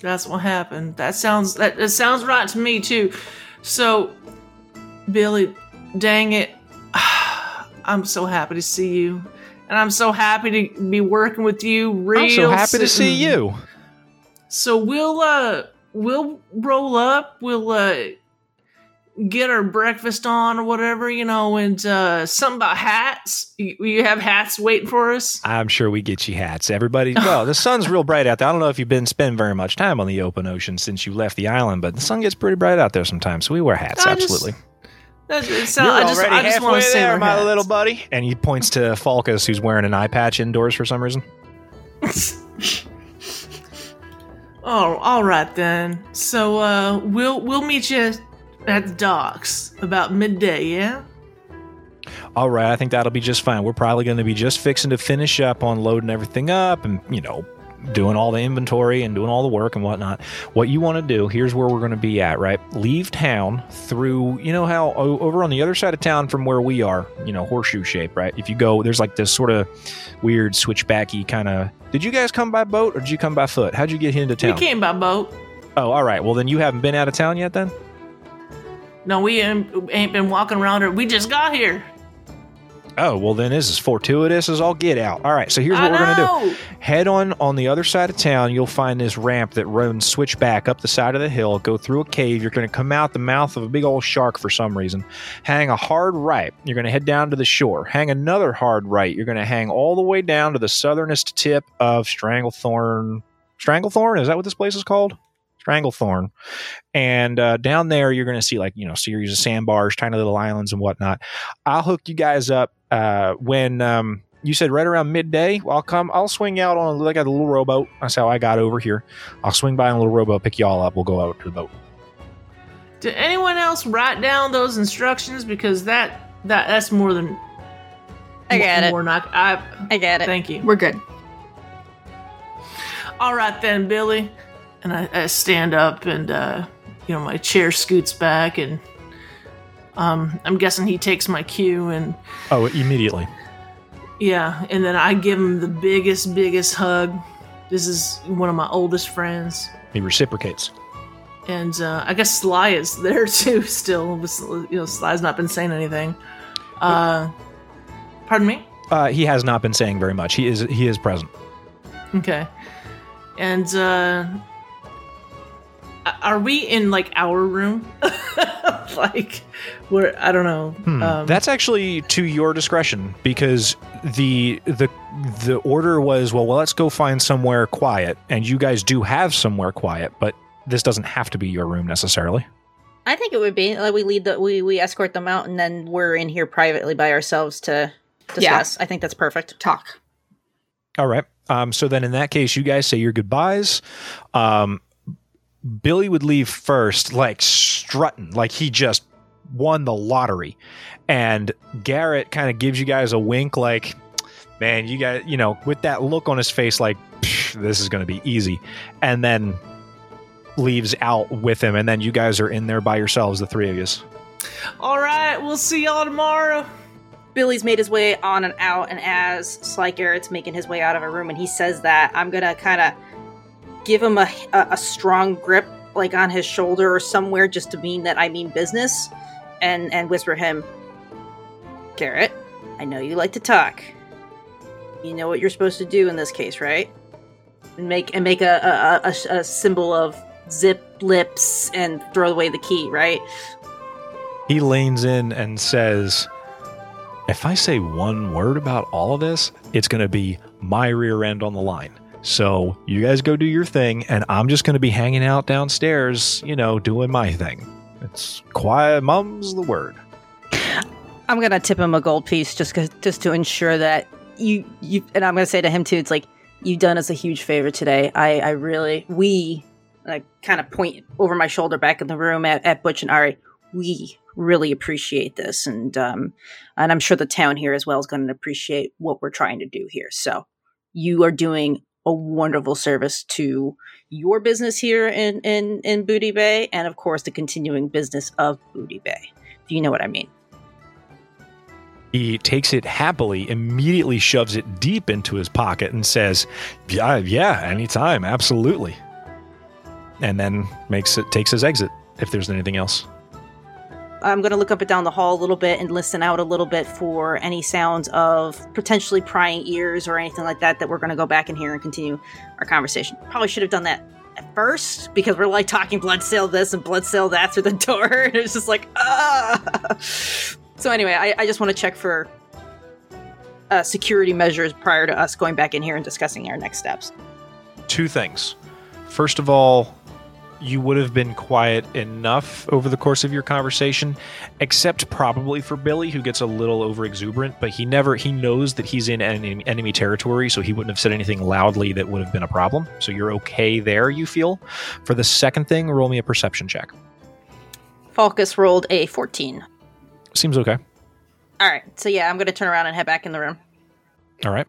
That's what happened. That sounds that, that sounds right to me too. So, Billy, dang it, I'm so happy to see you, and I'm so happy to be working with you. Real I'm so happy to see you. So we'll uh we'll roll up. We'll uh get our breakfast on or whatever, you know, and uh something about hats. You, you have hats waiting for us. I'm sure we get you hats. Everybody, well, the sun's real bright out there. I don't know if you've been spending very much time on the open ocean since you left the island, but the sun gets pretty bright out there sometimes. So we wear hats, I just- absolutely. That, it sound, I just, I just want to there, my hats. little buddy. And he points to Falcus, who's wearing an eye patch indoors for some reason. Oh, all right then. So uh we'll we'll meet you at the docks about midday, yeah? All right, I think that'll be just fine. We're probably going to be just fixing to finish up on loading everything up and, you know, doing all the inventory and doing all the work and whatnot. What you want to do, here's where we're going to be at, right? Leave town through, you know, how over on the other side of town from where we are, you know, horseshoe shape, right? If you go, there's like this sort of weird switchbacky kind of. Did you guys come by boat or did you come by foot? How'd you get into town? We came by boat. Oh, all right. Well, then you haven't been out of town yet, then? No, we ain't, been walking around here. We just got here. Oh, well, then this is fortuitous as all get out. All right, so here's I what we're going to do. Head on on the other side of town. You'll find this ramp that runs switch back up the side of the hill. Go through a cave. You're going to come out the mouth of a big old shark for some reason. Hang a hard right. You're going to head down to the shore. Hang another hard right. You're going to hang all the way down to the southernest tip of Stranglethorn. Stranglethorn is that what this place is called? Stranglethorn. And uh, down there, you're going to see like you know series of sandbars, tiny little islands, and whatnot. I'll hook you guys up uh, when um, you said right around midday. I'll come. I'll swing out on like a little rowboat. That's how I got over here. I'll swing by on a little rowboat, pick you all up. We'll go out to the boat. Did anyone else write down those instructions? Because that that that's more than I got it. more Not, I I get it. thank you. We're good. All right then, Billy. And I, I stand up, and uh, you know my chair scoots back, and um, I'm guessing he takes my cue, and Oh, immediately. yeah, and then I give him the biggest, biggest hug. This is one of my oldest friends, He reciprocates. and uh, I guess Sly is there too. Still, you know, Sly's not been saying anything. Uh, pardon me. Uh, he has not been saying very much. He is he is present. Okay. And uh are we in like our room? like where I don't know. Hmm. Um, That's actually to your discretion because the the the order was well, well, let's go find somewhere quiet, and you guys do have somewhere quiet, but this doesn't have to be your room necessarily. I think it would be like we lead the we we escort them out and then we're in here privately by ourselves to discuss. I think that's perfect. Talk. All right. Um, so then in that case, you guys say your goodbyes. Um, Billy would leave first, like strutting, like he just won the lottery. And Garrett kind of gives you guys a wink, like, man, you guys, you know, with that look on his face, like, this is going to be easy. And then leaves out with him. And then you guys are in there by yourselves, the three of you. all right, we'll see y'all tomorrow. Billy's made his way on and out, and as Sly Garrett's making his way out of a room, and he says that, I'm gonna kind of give him a, a a strong grip, like on his shoulder or somewhere, just to mean that I mean business, and and whisper him, Garrett, I know you like to talk. You know what you're supposed to do in this case, right? And make and make a a, a, a symbol of zip lips and throw away the key, right? He leans in and says, If I say one word about all of this, it's going to be my rear end on the line. So you guys go do your thing, and I'm just going to be hanging out downstairs, you know, doing my thing. It's quiet. Mum's the word. I'm gonna tip him a gold piece just just to ensure that you you and I'm gonna say to him too. It's like you've done us a huge favor today. I, I really, we, I kind of point over my shoulder back in the room at, at Butch and Ari. We really appreciate this, and um, and I'm sure the town here as well is going to appreciate what we're trying to do here. So, you are doing a wonderful service to your business here in in in Booty Bay, and of course the continuing business of Booty Bay. Do you know what I mean? He takes it happily, immediately shoves it deep into his pocket, and says, "Yeah, yeah, anytime, absolutely." And then makes it takes his exit. If there's anything else, I'm going to look up and down the hall a little bit and listen out a little bit for any sounds of potentially prying ears or anything like that that we're going to go back in here and continue our conversation. Probably should have done that at first because we're like talking Bloodsail this and Bloodsail that through the door. And it's just like, ah. So, anyway, I, I just want to check for uh, security measures prior to us going back in here and discussing our next steps. two things. First of all, you would have been quiet enough over the course of your conversation, except probably for Billy, who gets a little over exuberant, but he never he knows that he's in enemy, enemy territory, so he wouldn't have said anything loudly that would have been a problem. So you're okay there, you feel. For the second thing, roll me a perception check. Falcus rolled a 14. Seems okay. All right. So, yeah, I'm going to turn around and head back in the room. All right.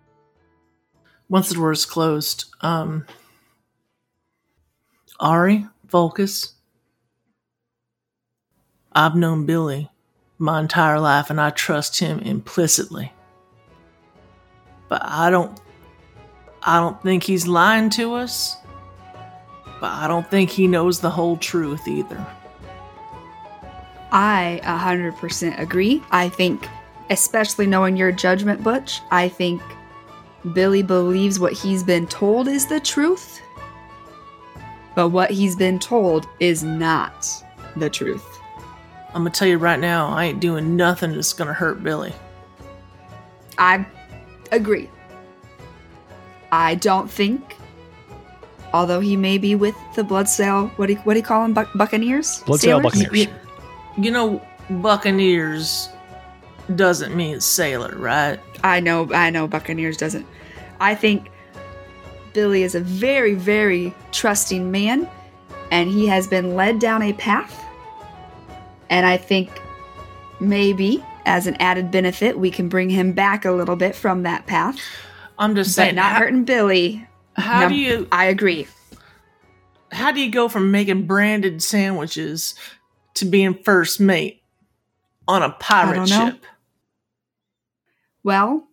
Once the door is closed, um, Ari, Falcus, I've known Billy my entire life and I trust him implicitly. But I don't I don't think he's lying to us. But I don't think he knows the whole truth either. I 100% agree. I think, especially knowing your judgment, Butch, I think Billy believes what he's been told is the truth. But what he's been told is not the truth. I'm gonna tell you right now, I ain't doing nothing that's gonna hurt Billy. I agree. I don't think, although he may be with the Bloodsail, what do you, what do you call them, Buc- Buccaneers? Bloodsail Sailors? Buccaneers. You know, Buccaneers doesn't mean sailor, right? I know, I know Buccaneers doesn't. I think Billy is a very, very trusting man, and he has been led down a path. And I think maybe as an added benefit, we can bring him back a little bit from that path, I'm just saying. not how, hurting Billy. how No, do you I agree. how do you go from making branded sandwiches to being first mate on a pirate know. ship? Well,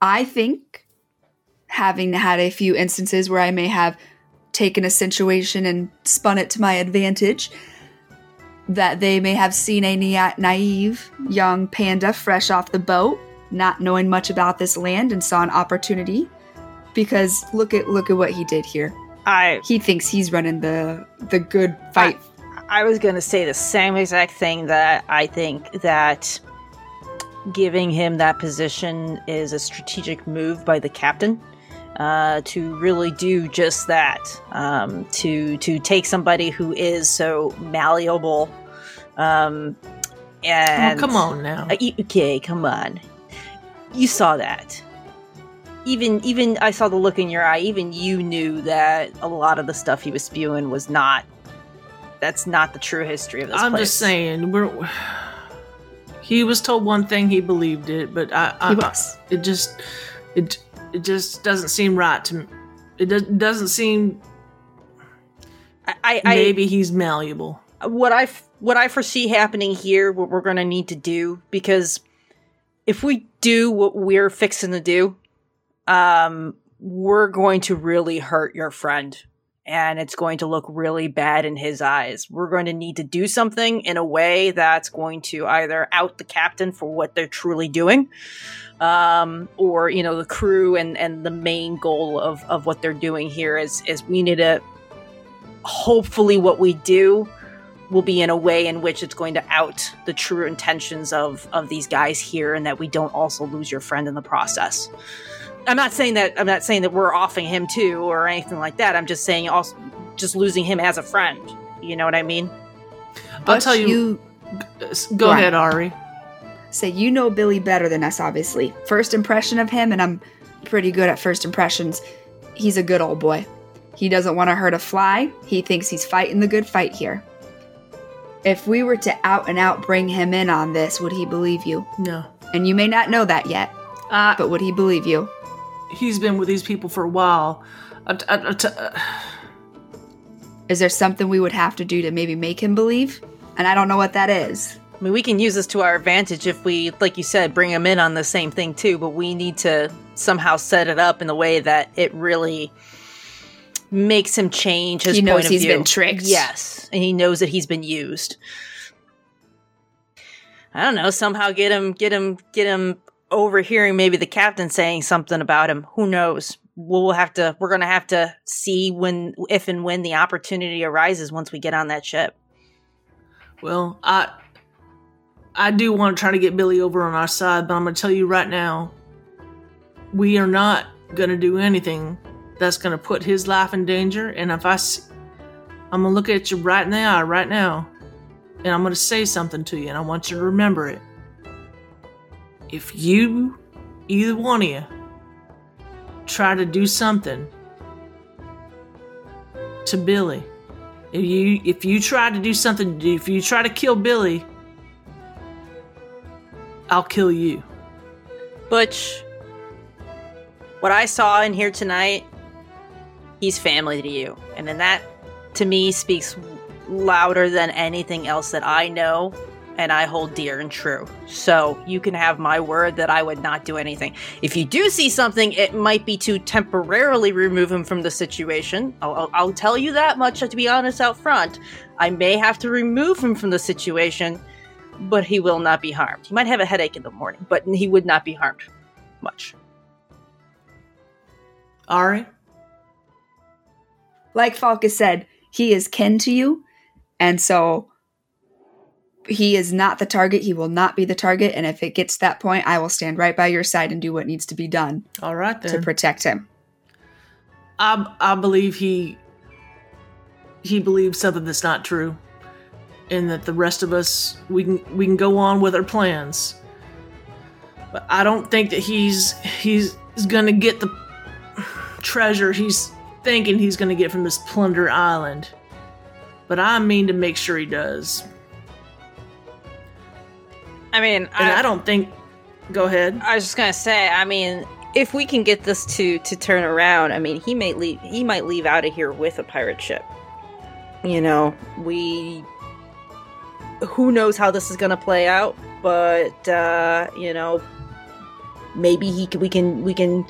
I think having had a few instances where I may have taken a situation and spun it to my advantage, that they may have seen a na- naive young panda fresh off the boat, not knowing much about this land, and saw an opportunity. Because look at look at what he did here. I He thinks he's running the the good fight. I was going to say the same exact thing that I think that giving him that position is a strategic move by the captain uh, to really do just that. Um, to to take somebody who is so malleable. Um, and oh, come on now. Uh, okay, come on. You saw that. Even even I saw the look in your eye. Even you knew that a lot of the stuff he was spewing was not. That's not the true history of this I'm place. just saying, we're. He was told one thing, he believed it, but I, I it just, it, it just doesn't seem right to me. It does, doesn't seem. I, I, I Maybe he's malleable. what I f- what I foresee happening here, what we're going to need to do, because if we do what we're fixing to do, um, we're going to really hurt your friend, and it's going to look really bad in his eyes. We're going to need to do something in a way that's going to either out the captain for what they're truly doing, um, or you know the crew and and the main goal of of what they're doing here is is we need to hopefully what we do will be in a way in which it's going to out the true intentions of of these guys here and that we don't also lose your friend in the process i'm not saying that i'm not saying that we're offing him too or anything like that i'm just saying also just losing him as a friend you know what i mean I'll tell you. you Go Go on. ahead, Ari. Say you know Billy better than us, obviously. First impression of him, and I'm pretty good at first impressions. He's a good old boy. He doesn't want to hurt a fly. He thinks he's fighting the good fight here. If we were to out and out bring him in on this, would he believe you? No. And you may not know that yet, Uh, but would he believe you? he's been with these people for a while. Uh, uh, uh, Is there something we would have to do to maybe make him believe? And I don't know what that is. I mean, we can use this to our advantage if we, like you said, bring him in on the same thing too. But we need to somehow set it up in the way that it really makes him change his He knows point of he's view. been tricked. Yes, and he knows that he's been used. I don't know. Somehow get him, get him, get him overhearing maybe the captain saying something about him. Who knows? We'll have to. We're gonna have to see when, if and when the opportunity arises once we get on that ship. well, I I do want to try to get Billy over on our side, but I'm going to tell you right now, we are not going to do anything that's going to put his life in danger. And if I, I'm going to look at you right in the eye right now, and I'm going to say something to you, and I want you to remember it. If you, either one of you, try to do something to Billy, if you if you try to do something, if you try to kill Billy, I'll kill you. Butch, what I saw in here tonight, he's family to you. And then that, to me, speaks louder than anything else that I know and I hold dear and true. So you can have my word that I would not do anything. If you do see something, it might be to temporarily remove him from the situation. I'll, I'll, I'll tell you that much, to be honest, out front. I may have to remove him from the situation, but he will not be harmed. He might have a headache in the morning, but he would not be harmed much. Ari, Like Falcus said, he is kin to you, and so he is not the target. He will not be the target. And if it gets to that point, I will stand right by your side and do what needs to be done all right to protect him. I I believe he he believes something that's not true, and that the rest of us we can we can go on with our plans. But I don't think that he's he's, gonna get the treasure he's thinking he's gonna get from this plunder island. But I mean to make sure he does. I mean, And I, don't think. Go ahead. I was just gonna say, I mean, if we can get this to to turn around, I mean, he may leave. He might leave out of here with a pirate ship. You know, we. Who knows how this is gonna play out? But uh, you know, maybe he we can we can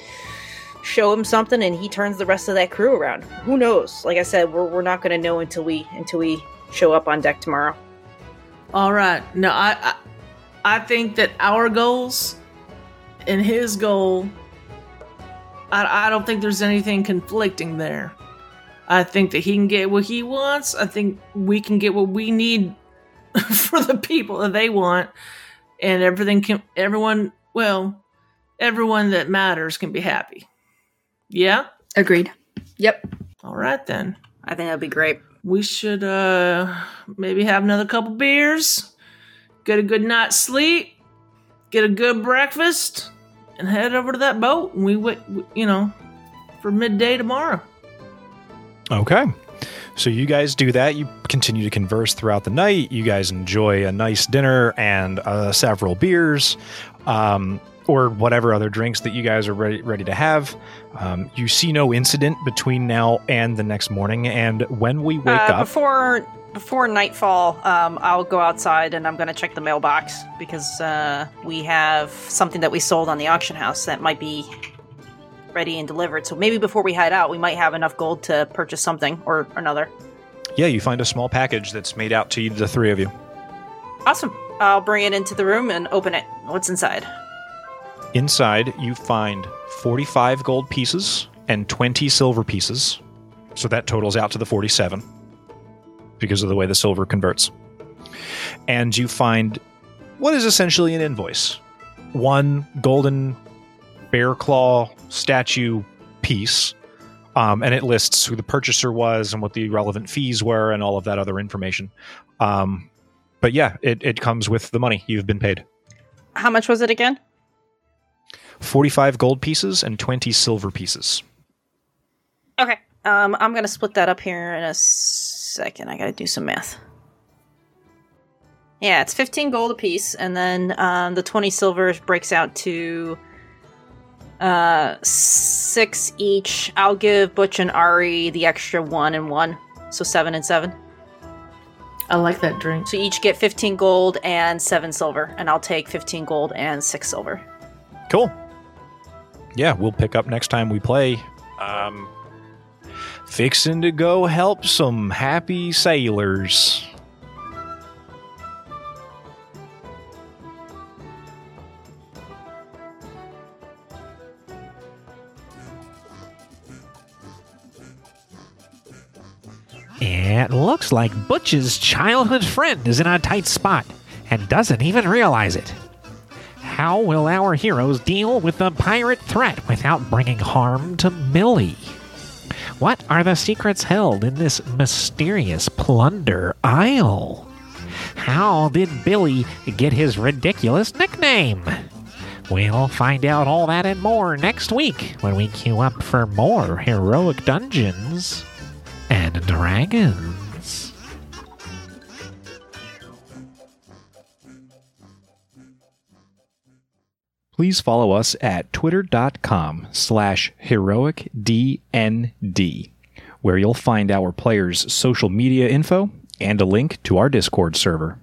show him something, and he turns the rest of that crew around. Who knows? Like I said, we're we're not gonna know until we until we show up on deck tomorrow. All right. No, I, I I think that our goals and his goal I, I don't think there's anything conflicting there. I think that he can get what he wants. I think we can get what we need for the people that they want and everything can everyone well, everyone that matters can be happy. Yeah? Agreed. Yep. All right then. I think that'd be great. we should uh maybe have another couple beers, get a good night's sleep, get a good breakfast, and head over to that boat. And we wait, you know, for midday tomorrow. Okay. So you guys do that. You continue to converse throughout the night. You guys enjoy a nice dinner and uh, several beers, um, or whatever other drinks that you guys are ready ready to have. Um, you see no incident between now and the next morning. And when we wake Uh, up, before before nightfall. Um, I'll go outside and I'm gonna check the mailbox because uh, we have something that we sold on the auction house that might be ready and delivered. So maybe before we head out, we might have enough gold to purchase something or another. yeah, you find a small package that's made out to you, the three of you. Awesome. I'll bring it into the room and open it. What's inside? Inside, you find 45 gold pieces and 20 silver pieces. So that totals out to the 47 because of the way the silver converts. And you find what is essentially an invoice one golden bear claw statue piece. Um, and it lists who the purchaser was and what the relevant fees were and all of that other information. Um, but yeah, it, it comes with the money you've been paid. How much was it again? 45 gold pieces and 20 silver pieces. Okay. Um, I'm gonna split that up here in a second. I gotta do some math. Yeah, it's 15 gold apiece, and then um, the 20 silver breaks out to uh, six each. I'll give Butch and Ari the extra one and one, so seven and seven. I like that drink. So each get 15 gold and seven silver, and I'll take 15 gold and six silver. Cool. Yeah, we'll pick up next time we play. Um, fixing to go help some happy sailors. It looks like Butch's childhood friend is in a tight spot and doesn't even realize it. How will our heroes deal with the pirate threat without bringing harm to Millie? What are the secrets held in this mysterious plunder isle? How did Billy get his ridiculous nickname? We'll find out all that and more next week when we queue up for more heroic dungeons and dragons. Please follow us at twitter.com slash heroicdnd, where you'll find our players' social media info and a link to our Discord server.